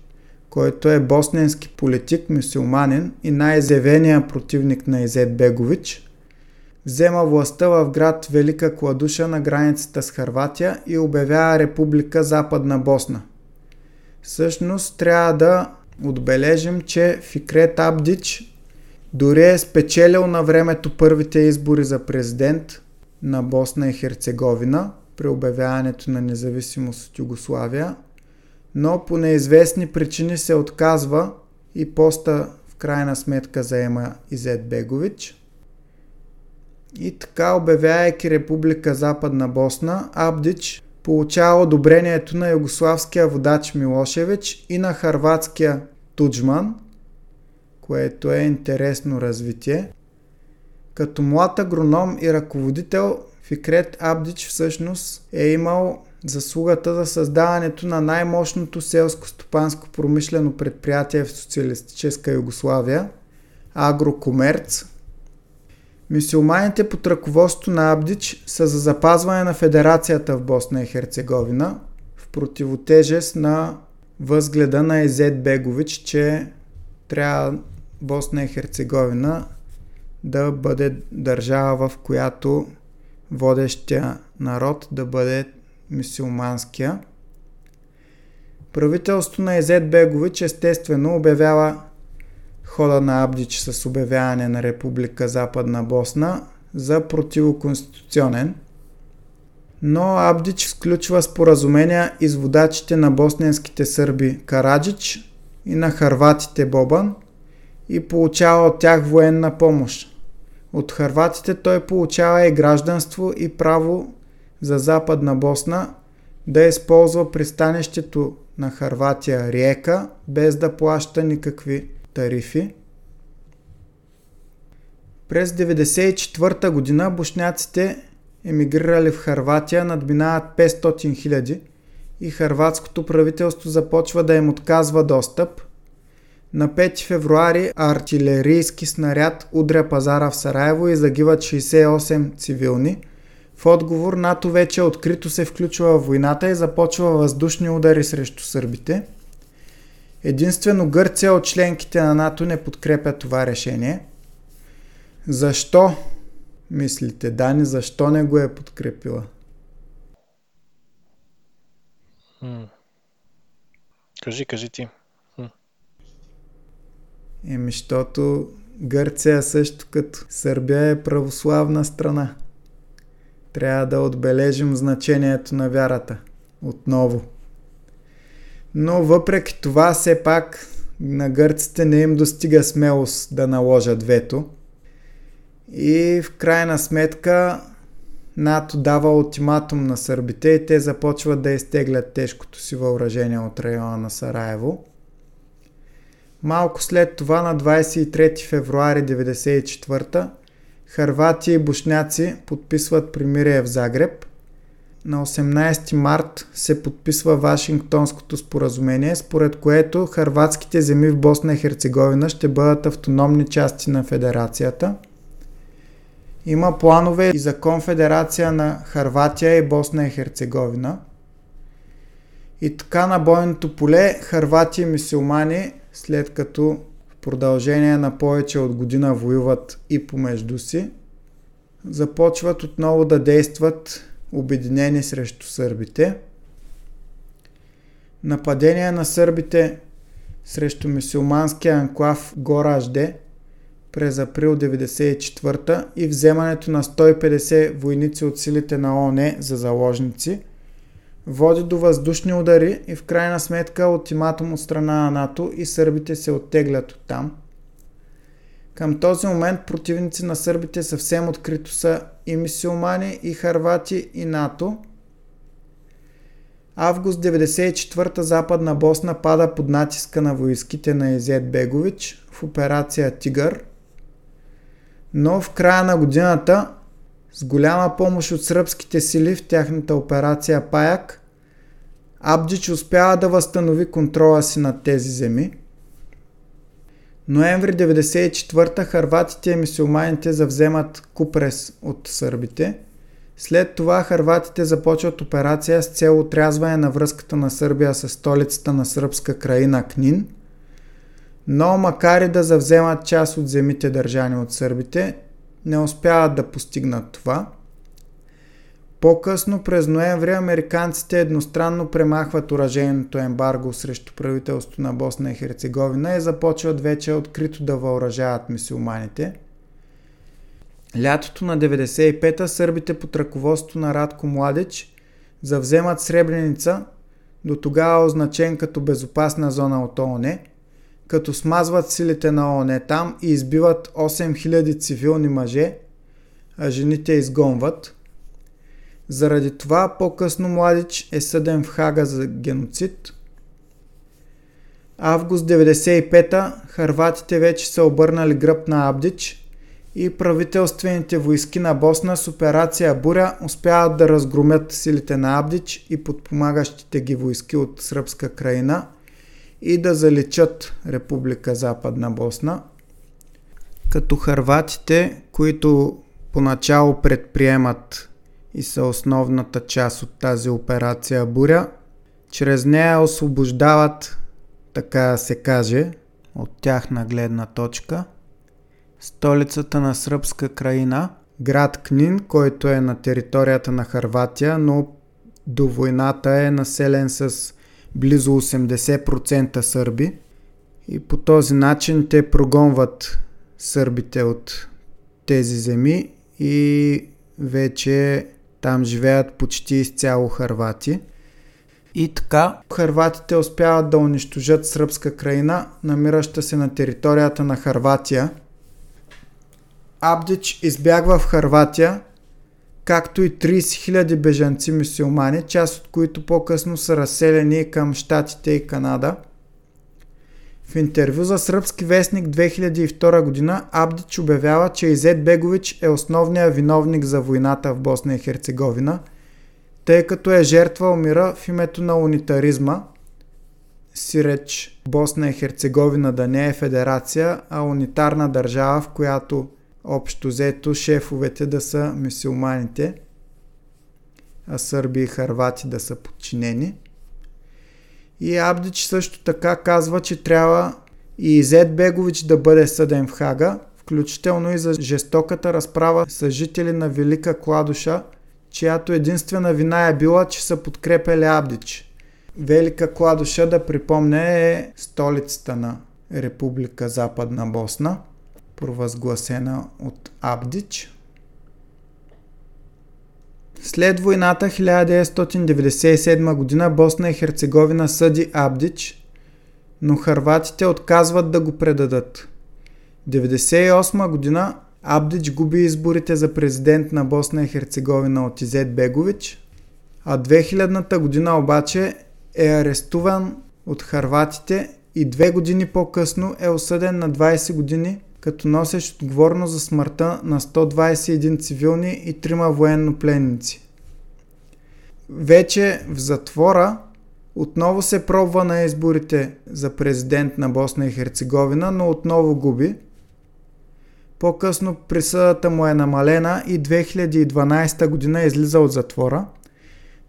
който е босненски политик, мусулманин и най-изявения противник на Изет Бегович – взема властта в град Велика Кладуша на границата с Харватия и обявява Република Западна Босна. Всъщност трябва да отбележим, че Фикрет Абдич дори е спечелил на времето първите избори за президент на Босна и Херцеговина при обявяването на независимост от Югославия, но по неизвестни причини се отказва и поста в крайна сметка заема Изет Бегович – и така, обявявайки Република Западна Босна, Абдич получава одобрението на югославския водач Милошевич и на харватския Туджман, което е интересно развитие. Като млад агроном и ръководител, Фикрет Абдич всъщност е имал заслугата за създаването на най-мощното селско-стопанско промишлено предприятие в социалистическа Югославия – Агрокомерц, Мисиоманите под ръководството на Абдич са за запазване на федерацията в Босна и Херцеговина в противотежест на възгледа на Езет Бегович, че трябва Босна и Херцеговина да бъде държава, в която водещия народ да бъде мисиоманския. Правителството на Езет Бегович естествено обявява хода на Абдич с обявяване на Република Западна Босна за противоконституционен. Но Абдич сключва споразумения и с водачите на босненските сърби Караджич и на харватите Бобан и получава от тях военна помощ. От харватите той получава и гражданство и право за Западна Босна да използва пристанището на Харватия Риека без да плаща никакви тарифи. През 1994 година бушняците емигрирали в Харватия надминават 500 000 и харватското правителство започва да им отказва достъп. На 5 февруари артилерийски снаряд удря пазара в Сараево и загиват 68 цивилни. В отговор НАТО вече открито се включва в войната и започва въздушни удари срещу сърбите – Единствено Гърция от членките на НАТО не подкрепя това решение. Защо, мислите, Дани, защо не го е подкрепила? М. Кажи, кажи ти. М. Еми, защото Гърция също като Сърбия е православна страна. Трябва да отбележим значението на вярата. Отново но въпреки това все пак на гърците не им достига смелост да наложат вето. И в крайна сметка НАТО дава ултиматум на сърбите и те започват да изтеглят тежкото си въоръжение от района на Сараево. Малко след това на 23 февруари 1994 Харвати и бушняци подписват примирие в Загреб – на 18 март се подписва Вашингтонското споразумение, според което харватските земи в Босна и Херцеговина ще бъдат автономни части на федерацията. Има планове и за конфедерация на Харватия и Босна и Херцеговина. И така на бойното поле харвати и мисиомани, след като в продължение на повече от година воюват и помежду си, започват отново да действат обединени срещу сърбите. Нападение на сърбите срещу мусулманския анклав Горажде през април 1994 и вземането на 150 войници от силите на ОНЕ за заложници води до въздушни удари и в крайна сметка ултиматум от страна на НАТО и сърбите се оттеглят от там – към този момент противници на сърбите съвсем открито са и мисиомани, и харвати, и НАТО. Август 94 Западна Босна пада под натиска на войските на Езет Бегович в операция Тигър. Но в края на годината, с голяма помощ от сръбските сили в тяхната операция Паяк, Абдич успява да възстанови контрола си над тези земи – Ноември 1994 харватите и мисиоманите завземат Купрес от сърбите. След това харватите започват операция с цел отрязване на връзката на Сърбия с столицата на сръбска краина Книн. Но макар и да завземат част от земите държани от сърбите, не успяват да постигнат това – по-късно през ноември американците едностранно премахват уражейното ембарго срещу правителството на Босна и Херцеговина и започват вече открито да въоръжават мисиоманите. Лятото на 95-та сърбите под ръководство на Радко Младич завземат Сребреница, до тогава означен като безопасна зона от ООН, като смазват силите на ООН там и избиват 8000 цивилни мъже, а жените изгонват – заради това по-късно Младич е съден в Хага за геноцид. Август 95-та харватите вече са обърнали гръб на Абдич и правителствените войски на Босна с операция Буря успяват да разгромят силите на Абдич и подпомагащите ги войски от сръбска краина и да заличат Република Западна Босна. като харватите, които поначало предприемат и са основната част от тази операция Буря, чрез нея освобождават, така се каже, от тяхна гледна точка, столицата на сръбска краина, град Книн, който е на територията на Харватия, но до войната е населен с близо 80% сърби. И по този начин те прогонват сърбите от тези земи и вече там живеят почти изцяло харвати. И така, харватите успяват да унищожат сръбска краина, намираща се на територията на Харватия. Абдич избягва в Харватия, както и 30 000 бежанци мусулмани, част от които по-късно са разселени към Штатите и Канада. В интервю за сръбски вестник 2002 година Абдич обявява, че Изет Бегович е основният виновник за войната в Босна и Херцеговина – тъй като е жертвал мира в името на унитаризма, си реч Босна и Херцеговина да не е федерация, а унитарна държава, в която общо взето шефовете да са мусулманите, а сърби и харвати да са подчинени. И Абдич също така казва, че трябва и Изет Бегович да бъде съден в Хага, включително и за жестоката разправа с жители на Велика Кладуша – чиято единствена вина е била, че са подкрепили Абдич. Велика Кладоша, да припомня, е столицата на Република Западна Босна, провъзгласена от Абдич. След войната 1997 година Босна и Херцеговина съди Абдич, но харватите отказват да го предадат. 1998 година Абдич губи изборите за президент на Босна и Херцеговина от Изет Бегович, а 2000-та година обаче е арестуван от харватите и две години по-късно е осъден на 20 години, като носещ отговорност за смъртта на 121 цивилни и трима военнопленници. Вече в затвора отново се пробва на изборите за президент на Босна и Херцеговина, но отново губи – по-късно присъдата му е намалена и 2012 година излиза от затвора.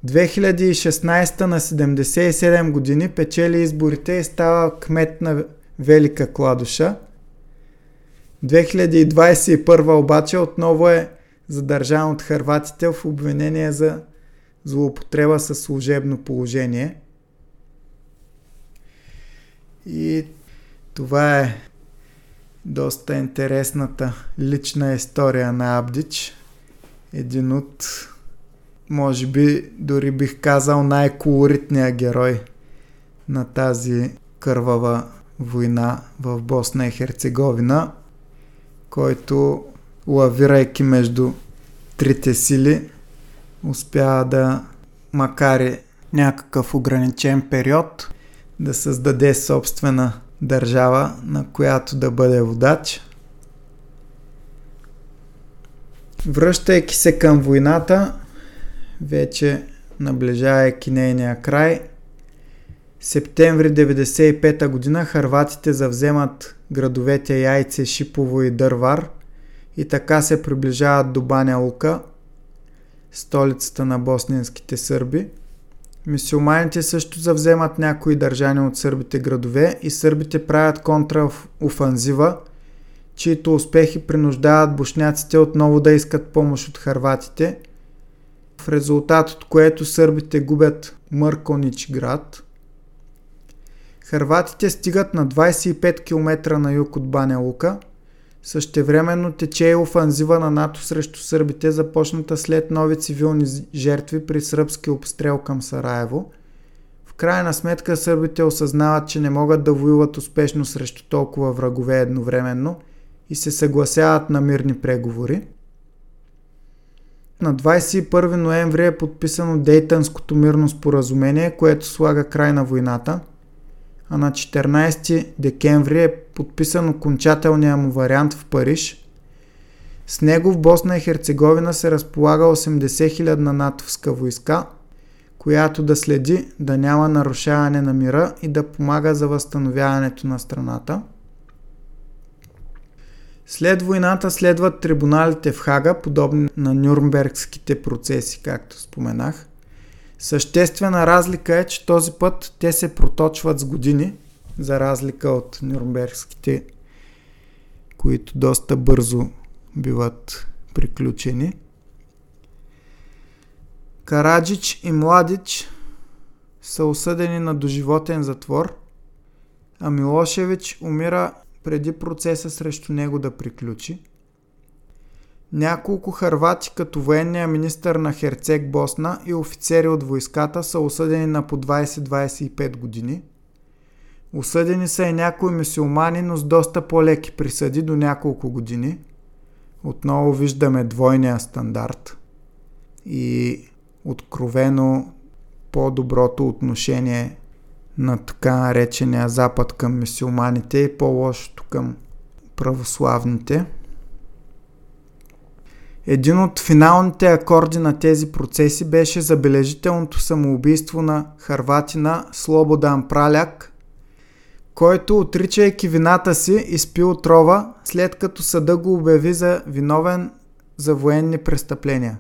2016 на 77 години печели изборите и става кмет на Велика Кладоша. 2021 обаче отново е задържан от харватите в обвинение за злоупотреба със служебно положение. И това е доста интересната лична история на Абдич. Един от, може би, дори бих казал най-колоритния герой на тази кървава война в Босна и Херцеговина, който лавирайки между трите сили, успя да, макар и някакъв ограничен период, да създаде собствена държава, на която да бъде водач. Връщайки се към войната, вече наближавайки нейния край, септември 95 година харватите завземат градовете Яйце, Шипово и Дървар и така се приближават до Баня Лука, столицата на босненските сърби – Мисиоманите също завземат някои държани от сърбите градове и сърбите правят контраофанзива, чието успехи принуждават бушняците отново да искат помощ от харватите, в резултат от което сърбите губят Мърконич град. Харватите стигат на 25 км на юг от Баня Лука – Същевременно тече и офанзива на НАТО срещу сърбите, започната след нови цивилни жертви при сръбски обстрел към Сараево. В крайна сметка сърбите осъзнават, че не могат да воюват успешно срещу толкова врагове едновременно и се съгласяват на мирни преговори. На 21 ноември е подписано Дейтънското мирно споразумение, което слага край на войната – на 14 декември е подписан окончателния му вариант в Париж. С него в Босна и Херцеговина се разполага 80 000 натовска войска, която да следи да няма нарушаване на мира и да помага за възстановяването на страната. След войната следват трибуналите в Хага, подобни на Нюрнбергските процеси, както споменах. Съществена разлика е, че този път те се проточват с години, за разлика от Нюрнбергските, които доста бързо биват приключени. Караджич и Младич са осъдени на доживотен затвор, а Милошевич умира преди процеса срещу него да приключи. Няколко харвати, като военния министър на Херцег Босна и офицери от войската са осъдени на по 20-25 години. Осъдени са и някои мусулмани, но с доста по-леки присъди до няколко години. Отново виждаме двойния стандарт и откровено по-доброто отношение на така наречения Запад към мусулманите и по-лошото към православните. Един от финалните акорди на тези процеси беше забележителното самоубийство на харватина Слободан Праляк, който, отричайки вината си, изпи отрова, след като съда го обяви за виновен за военни престъпления.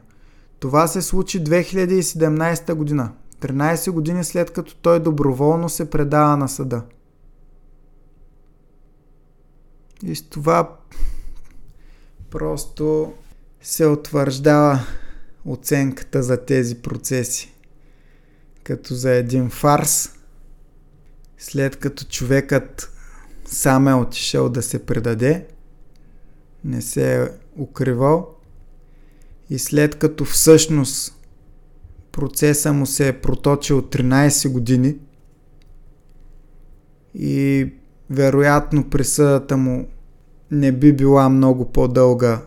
Това се случи 2017 година. 13 години след като той доброволно се предава на съда. И с това просто се утвърждава оценката за тези процеси. Като за един фарс, след като човекът сам е отишъл да се предаде, не се е укривал и след като всъщност процеса му се е проточил 13 години и вероятно присъдата му не би била много по-дълга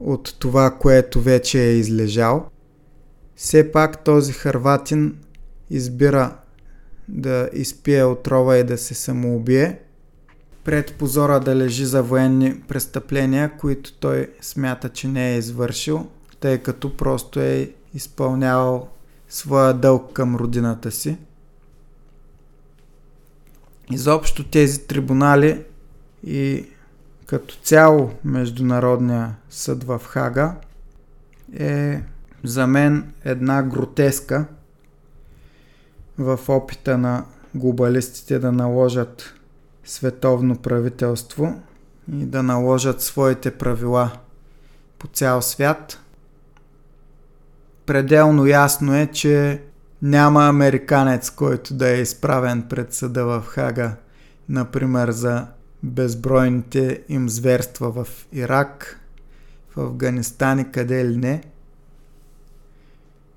от това, което вече е излежал. Все пак този харватин избира да изпие отрова и да се самоубие, пред позора да лежи за военни престъпления, които той смята, че не е извършил, тъй като просто е изпълнявал своя дълг към родината си. Изобщо тези трибунали и като цяло Международния съд в Хага е за мен една гротеска в опита на глобалистите да наложат световно правителство и да наложат своите правила по цял свят – пределно ясно е, че няма американец, който да е изправен пред съда в Хага, например за безбройните им зверства в Ирак, в Афганистан и къде ли не.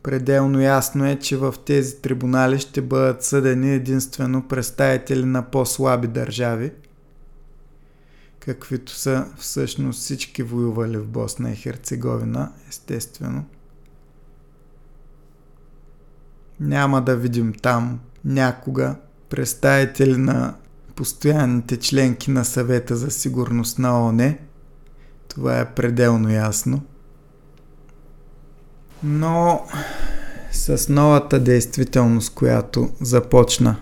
Пределно ясно е, че в тези трибунали ще бъдат съдени единствено представители на по-слаби държави, каквито са всъщност всички воювали в Босна и Херцеговина, естествено – няма да видим там някога представители на постоянните членки на съвета за сигурност на ОНЕ. Това е пределно ясно. Но с новата действителност, която започна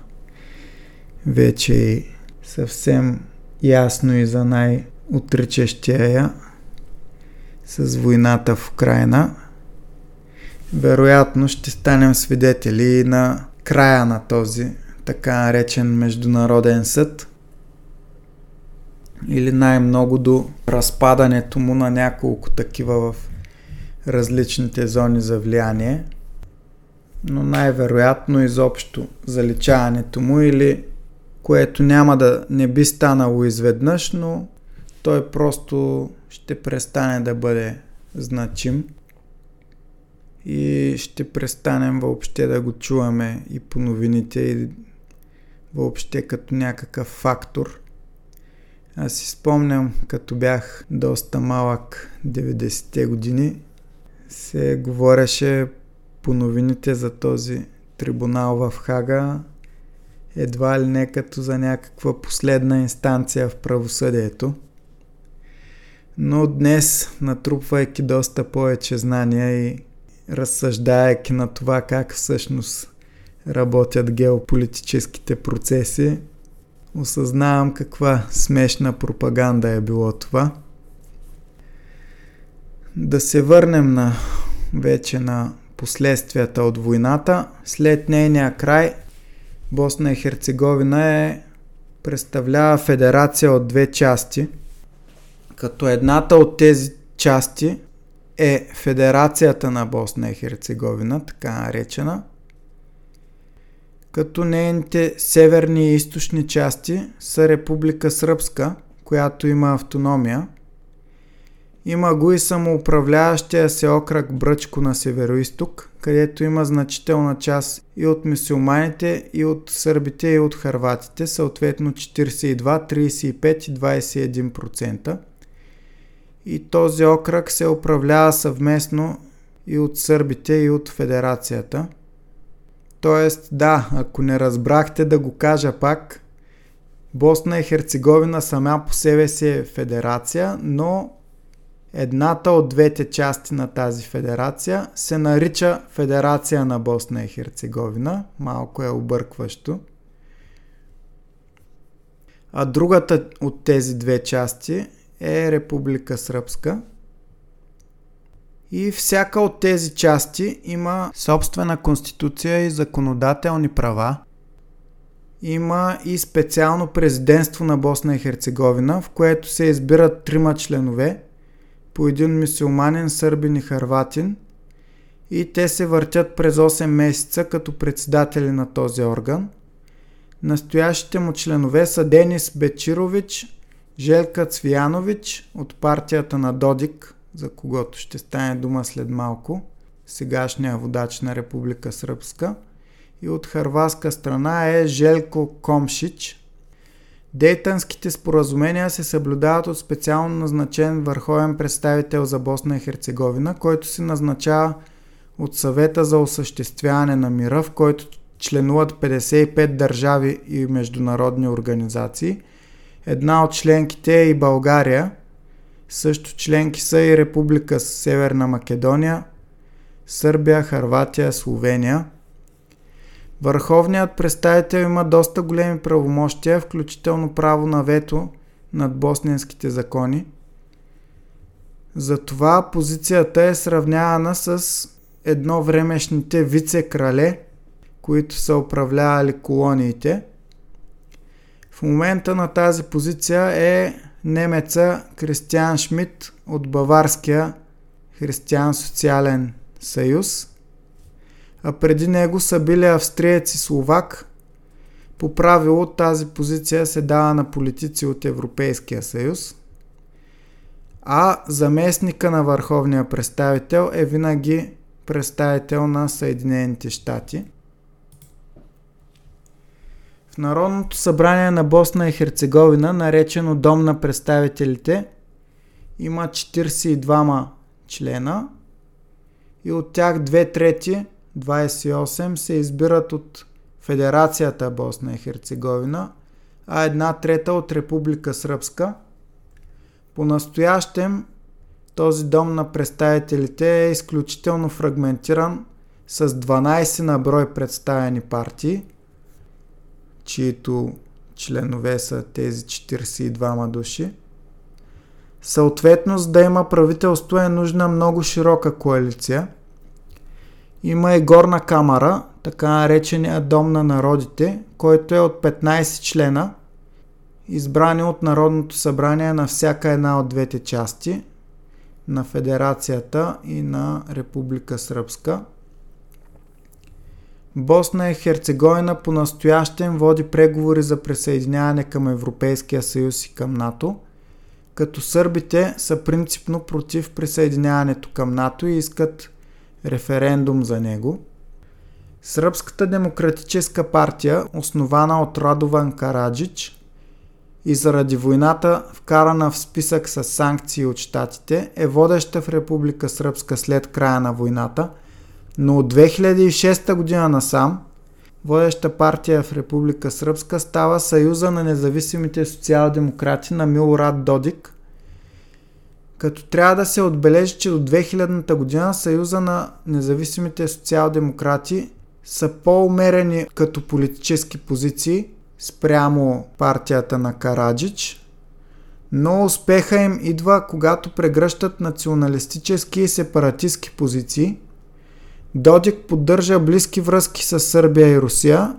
вече и съвсем ясно и за най-отричащия я с войната в Украина – вероятно ще станем свидетели на края на този така наречен Международен съд? Или най-много до разпадането му на няколко такива в различните зони за влияние, но най-вероятно изобщо заличаването му или което няма да не би станало изведнъж, но той просто ще престане да бъде значим. И ще престанем въобще да го чуваме и по новините и въобще като някакъв фактор. Аз си спомням, като бях доста малък 90-те години, се говореше по новините за този трибунал в Хага, едва ли не като за някаква последна инстанция в правосъдието. Но днес, натрупвайки доста повече знания и разсъждайки на това как всъщност работят геополитическите процеси, осъзнавам каква смешна пропаганда е било това. Да се върнем на вече на последствията от войната. След нейния край Босна и Херцеговина е представлява федерация от две части, като едната от тези части е Федерацията на Босна и Херцеговина, така наречена, като нейните северни и източни части са Република Сръбска, която има автономия. Има го и самоуправляващия се окръг Бръчко на североисток, където има значителна част и от мусулманите, и от сърбите, и от харватите, съответно 42, 35 и 21%. И този окръг се управлява съвместно и от сърбите, и от федерацията. Тоест, да, ако не разбрахте да го кажа пак, Босна и Херцеговина сама по себе си е федерация, но Едната от двете части на тази федерация се нарича Федерация на Босна и Херцеговина. Малко е объркващо. А другата от тези две части е Република Сръбска. И всяка от тези части има собствена конституция и законодателни права. Има и специално президентство на Босна и Херцеговина, в което се избират трима членове – по един мисиоманен сърбин и харватин и те се въртят през 8 месеца като председатели на този орган. Настоящите му членове са Денис Бечирович, Желка Цвиянович от партията на Додик, за когото ще стане дума след малко, сегашния водач на Република Сръбска, и от харватска страна е Желко Комшич, Дейтанските споразумения се съблюдават от специално назначен върховен представител за Босна и Херцеговина, който се назначава от съвета за осъществяване на мира, в който членуват 55 държави и международни организации. Една от членките е и България. Също членки са и Република Северна Македония, Сърбия, Харватия, Словения – Върховният представител има доста големи правомощия, включително право на вето над босненските закони. Затова позицията е сравнявана с едно времешните вице-крале, които са управлявали колониите. В момента на тази позиция е немеца Кристиан Шмидт от Баварския християн-социален съюз – а преди него са били австриец и словак. По правило тази позиция се дава на политици от Европейския съюз, а заместника на върховния представител е винаги представител на Съединените щати. Народното събрание на Босна и Херцеговина, наречено Дом на представителите, има 42 члена и от тях две трети 28 се избират от Федерацията Босна и Херцеговина, а една трета от Република Сръбска. По-настоящем този дом на представителите е изключително фрагментиран с 12 на брой представени партии, чието членове са тези 42 души. Съответно, за да има правителство е нужна много широка коалиция – има и горна камера, така наречения Дом на народите, който е от 15 члена, избрани от Народното събрание на всяка една от двете части, на Федерацията и на Република Сръбска. Босна и Херцеговина по настоящен води преговори за присъединяване към Европейския съюз и към НАТО, като сърбите са принципно против присъединяването към НАТО и искат референдум за него. Сръбската демократическа партия, основана от Радован Караджич и заради войната вкарана в списък с санкции от щатите, е водеща в Република Сръбска след края на войната, но от 2006 година насам водеща партия в Република Сръбска става Съюза на независимите социал-демократи на Милорад Додик – като трябва да се отбележи, че до 2000-та година Съюза на независимите социал-демократи са по-умерени като политически позиции спрямо партията на Караджич, Но успеха им идва, когато прегръщат националистически и сепаратистски позиции. Додик поддържа близки връзки с Сърбия и Русия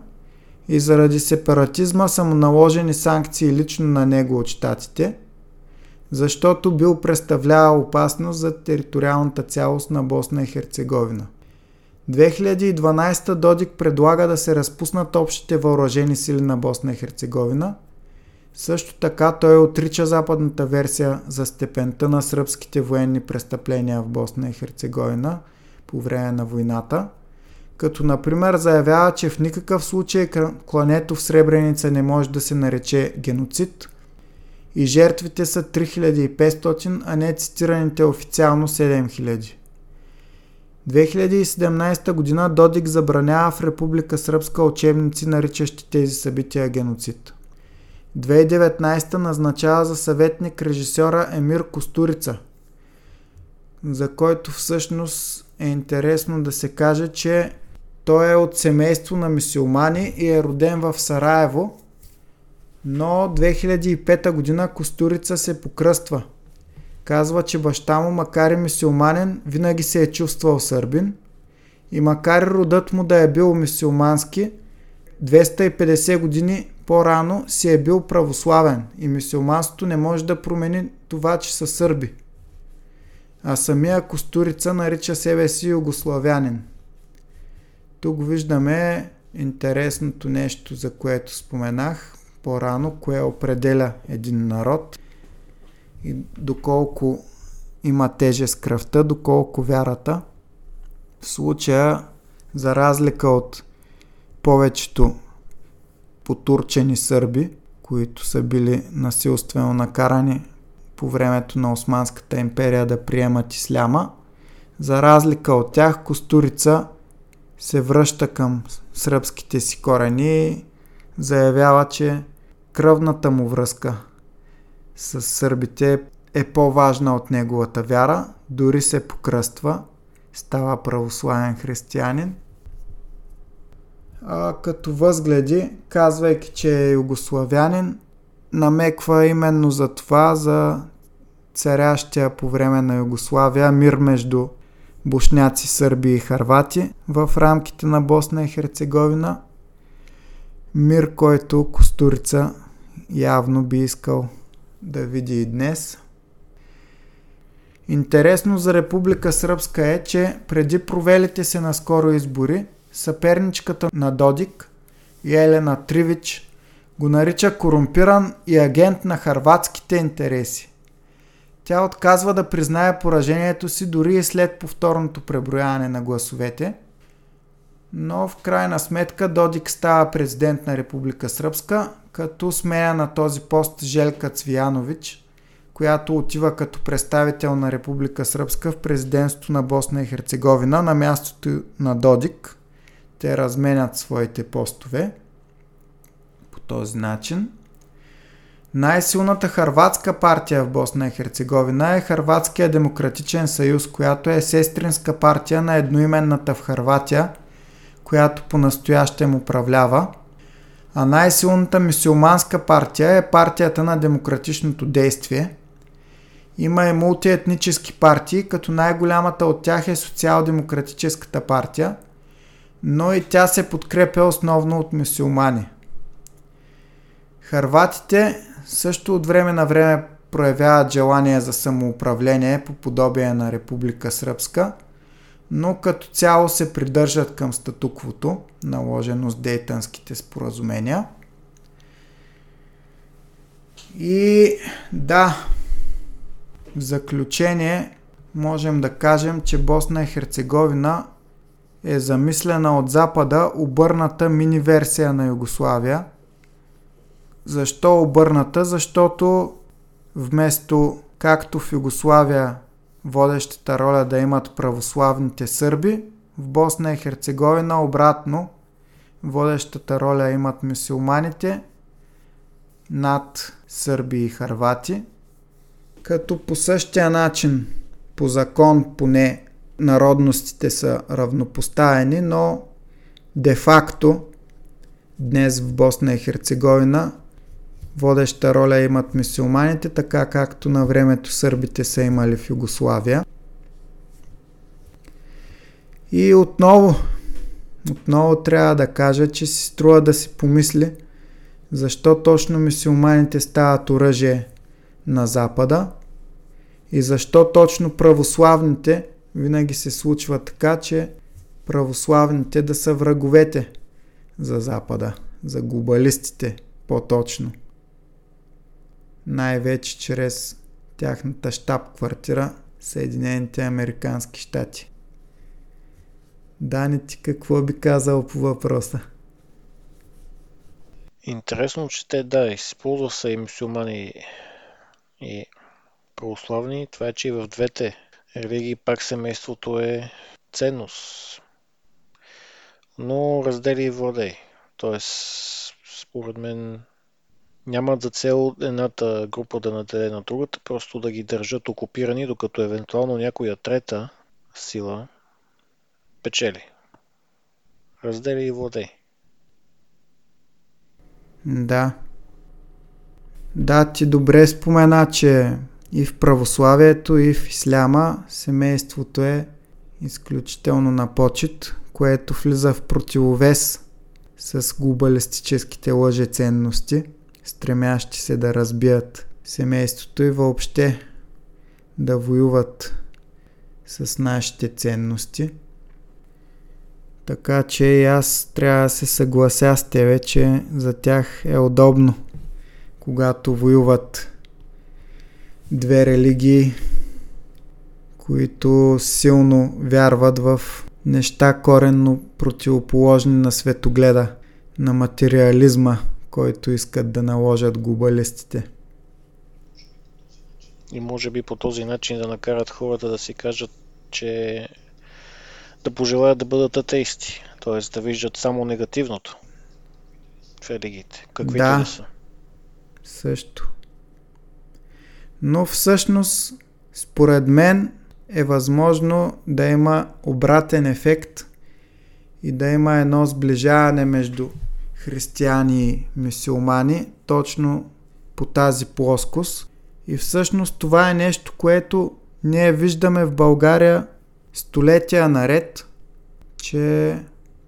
и заради сепаратизма са му наложени санкции лично на него от щатите, защото бил представлява опасност за териториалната цялост на Босна и Херцеговина. 2012 Додик предлага да се разпуснат общите въоръжени сили на Босна и Херцеговина. Също така той отрича западната версия за степента на сръбските военни престъпления в Босна и Херцеговина по време на войната, като например заявява, че в никакъв случай клането в Сребреница не може да се нарече геноцид и жертвите са 3500, а не цитираните официално 7000. 2017 година Додик забранява в Република Сръбска учебници, наричащи тези събития геноцид. 2019 назначава за съветник режисьора Емир Костурица, за който всъщност е интересно да се каже, че той е от семейство на мисиомани и е роден в Сараево, но 2005 година Костурица се покръства – Казва, че баща му, макар и мисиоманен, винаги се е чувствал сърбин и макар и родът му да е бил мисиомански, 250 години по-рано си е бил православен и мисиоманството не може да промени това, че са сърби. А самия Костурица нарича себе си югославянин. Тук виждаме интересното нещо, за което споменах по-рано, кое определя един народ – и доколко има тежест кръвта, доколко вярата. В случая, за разлика от повечето потурчени сърби, които са били насилствено накарани по времето на Османската империя да приемат исляма, за разлика от тях Костурица се връща към сръбските си корени и заявява, че кръвната му връзка с сърбите е по-важна от неговата вяра, дори се покръства, става православен християнин. А, като възгледи, казвайки, че е югославянин, намеква именно за това, за царящия по време на Югославия мир между бушняци, сърби и харвати в рамките на Босна и Херцеговина. Мир, който Костурица явно би искал да види и днес. Интересно за Република Сръбска е, че преди провелите се наскоро избори, съперничката на Додик, Елена Тривич, го нарича корумпиран и агент на харватските интереси. Тя отказва да признае поражението си дори и след повторното преброяване на гласовете, но в крайна сметка Додик става президент на Република Сръбска, като сменя на този пост Желка Цвиянович, която отива като представител на Република Сръбска в президентството на Босна и Херцеговина на мястото на Додик. Те разменят своите постове по този начин. Най-силната харватска партия в Босна и Херцеговина е Харватския демократичен съюз, която е сестринска партия на едноименната в Харватия, която по-настоящем управлява – а най-силната мисиоманска партия е партията на демократичното действие. Има и мултиетнически партии, като най-голямата от тях е социал-демократическата партия, но и тя се подкрепя основно от мисиомани. Харватите също от време на време проявяват желание за самоуправление по подобие на Република Сръбска – но като цяло се придържат към статуквото, наложено с дейтанските споразумения. И да, в заключение можем да кажем, че Босна и Херцеговина е замислена от Запада обърната мини версия на Югославия. Защо обърната? Защото вместо както в Югославия водещата роля да имат православните сърби. В Босна и Херцеговина обратно водещата роля имат мусулманите над сърби и харвати. Като по същия начин, по закон поне, народностите са равнопоставени, но де-факто днес в Босна и Херцеговина водеща роля имат мисиоманите, така както на времето сърбите са имали в Югославия. И отново, отново трябва да кажа, че си струва да си помисли защо точно мисиоманите стават оръжие на Запада и защо точно православните винаги се случва така, че православните да са враговете за Запада, за глобалистите по-точно. Най-вече чрез тяхната штаб-квартира Съединените Американски щати. Дани, ти какво би казал по въпроса? Интересно, че те, да, използва са и мусулмани и православни. Това е, че и в двете религии пак семейството е ценност. Но раздели и владей. Тоест, според мен, нямат за цел едната група да наделе на другата, просто да ги държат окупирани, докато евентуално някоя трета сила печели. Раздели и владей. Да. Да, ти добре спомена, че и в православието, и в исляма семейството е изключително на почет, което влиза в противовес с глобалистическите лъжеценности, стремящи се да разбият семейството и въобще да воюват с нашите ценности. Така че и аз трябва да се съглася с тебе, че за тях е удобно, когато воюват две религии, които силно вярват в неща коренно противоположни на светогледа, на материализма, който искат да наложат глобалистите. И може би по този начин да накарат хората да си кажат, че да пожелаят да бъдат атеисти, т.е. да виждат само негативното в религиите, каквито да, да са. Също. Но всъщност, според мен, е възможно да има обратен ефект и да има едно сближаване между християни и мусулмани точно по тази плоскост. И всъщност това е нещо, което ние виждаме в България столетия наред, че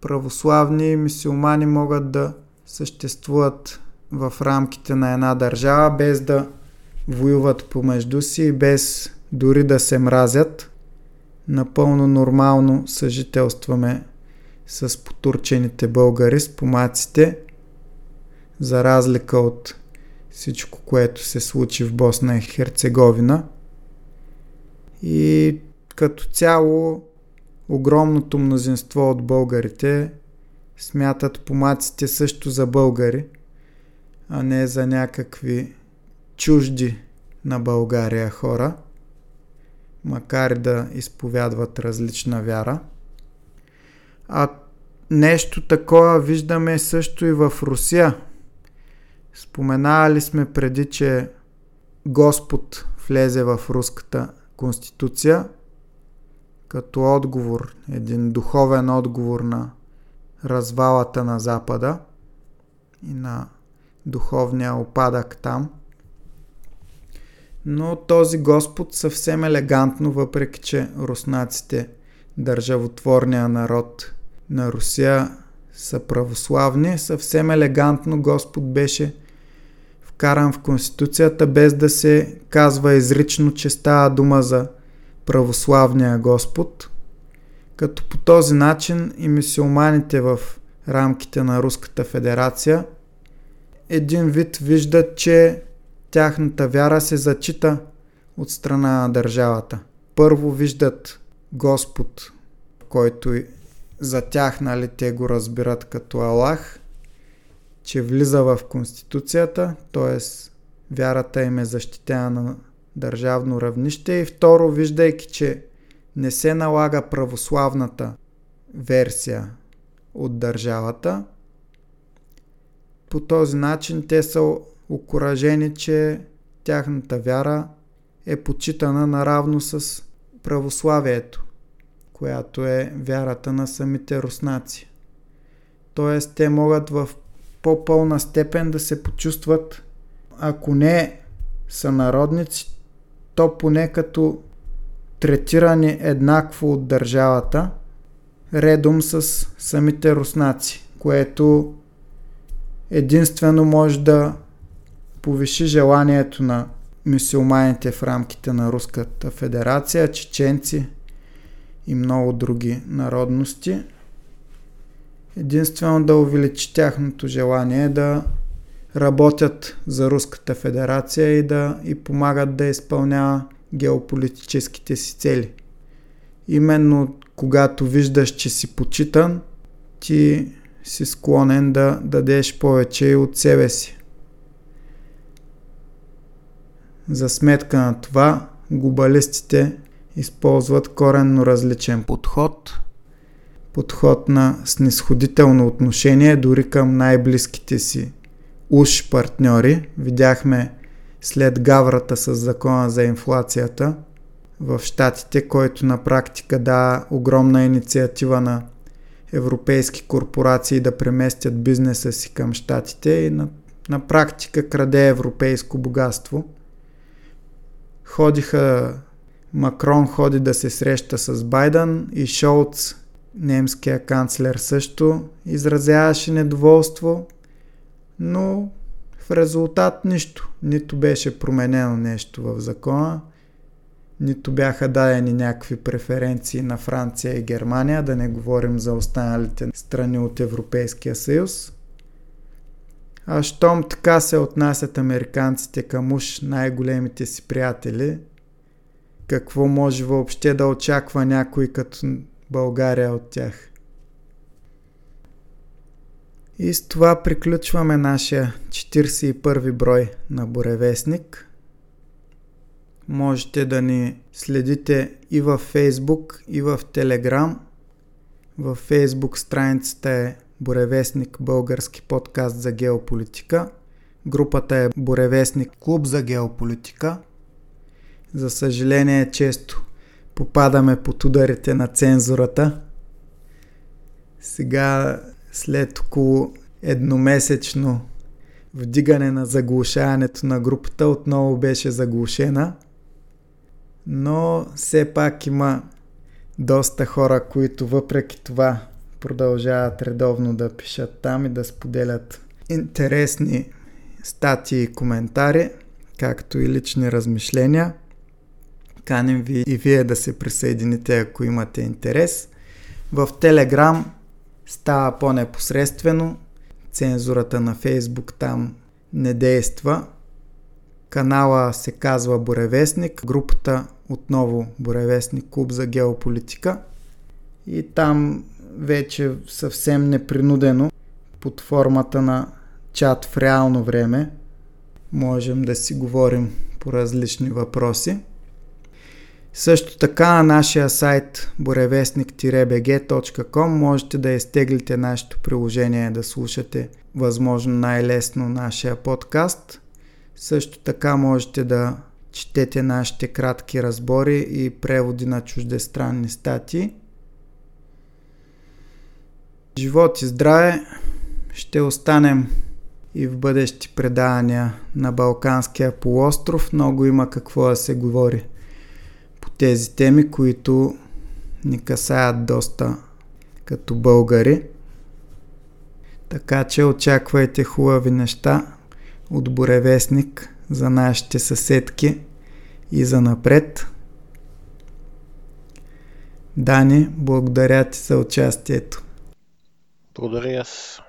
православни и мусулмани могат да съществуват в рамките на една държава без да воюват помежду си и без дори да се мразят. Напълно нормално съжителстваме с потурчените българи, с помаците, за разлика от всичко, което се случи в Босна и Херцеговина. И като цяло огромното мнозинство от българите смятат помаците също за българи, а не за някакви чужди на България хора, макар да изповядват различна вяра. А нещо такова виждаме също и в Русия. Споменали сме преди, че Господ влезе в руската конституция като отговор, един духовен отговор на развалата на Запада и на духовния опадък там. Но този Господ съвсем елегантно, въпреки че руснаците, държавотворния народ на Русия, са православни, съвсем елегантно Господ беше вкаран в Конституцията, без да се казва изрично, че става дума за православния Господ, като по този начин и мисиоманите в рамките на Руската федерация един вид виждат, че тяхната вяра се зачита от страна на държавата. Първо виждат Господ, който за тях, нали, те го разбират като Аллах, че влиза в Конституцията, т.е. вярата им е защитена на държавно равнище и второ, виждайки, че не се налага православната версия от държавата, по този начин те са окоръжени, че тяхната вяра е почитана наравно с православието, която е вярата на самите руснаци. Тоест те могат в по-пълна степен да се почувстват ако не са народници, то поне като третирани еднакво от държавата, редом с самите руснаци, което единствено може да повиши желанието на мисиоманите в рамките на Руската федерация, чеченци и много други народности. Единствено да увеличи тяхното желание да работят за Руската федерация и да и помагат да изпълнява геополитическите си цели. Именно когато виждаш, че си почитан, ти си склонен да дадеш повече от себе си. За сметка на това, глобалистите използват коренно различен подход. Подход на снисходително отношение дори към най-близките си уж партньори. Видяхме след гаврата с закона за инфлацията в Штатите, който на практика да огромна инициатива на европейски корпорации да преместят бизнеса си към Штатите и на, на практика краде европейско богатство. Ходиха Макрон ходи да се среща с Байден и Шолц, немския канцлер също, изразяваше недоволство, но в резултат нищо. Нито беше променено нещо в закона, нито бяха дадени някакви преференции на Франция и Германия, да не говорим за останалите страни от Европейския съюз. А щом така се отнасят американците към уж най-големите си приятели, какво може въобще да очаква някой като България от тях? И с това приключваме нашия 41 брой на Боревестник. Можете да ни следите и в Facebook, и в Telegram. В Facebook страницата е Боревестник Български подкаст за геополитика. Групата е Боревестник Клуб за геополитика. За съжаление, често попадаме под ударите на цензурата. Сега след около едномесечно вдигане на заглушаването на групата отново беше заглушена. Но все пак има доста хора, които въпреки това продължават редовно да пишат там и да споделят интересни статии и коментари, както и лични размишления. Каним ви и вие да се присъедините, ако имате интерес. В Телеграм става по-непосредствено. Цензурата на Фейсбук там не действа. Канала се казва Боревестник, групата отново Боревестник клуб за геополитика. И там вече съвсем непринудено под формата на чат в реално време можем да си говорим по различни въпроси. Също така на нашия сайт borevestnik-bg.com можете да изтеглите нашето приложение да слушате възможно най-лесно нашия подкаст. Също така можете да четете нашите кратки разбори и преводи на чуждестранни статии. Живот и здраве! Ще останем и в бъдещи предавания на Балканския полуостров. Много има какво да се говори тези теми, които ни касаят доста като българи. Така че очаквайте хубави неща от Боревестник за нашите съседки и за напред. Дани, благодаря ти за участието. Благодаря аз.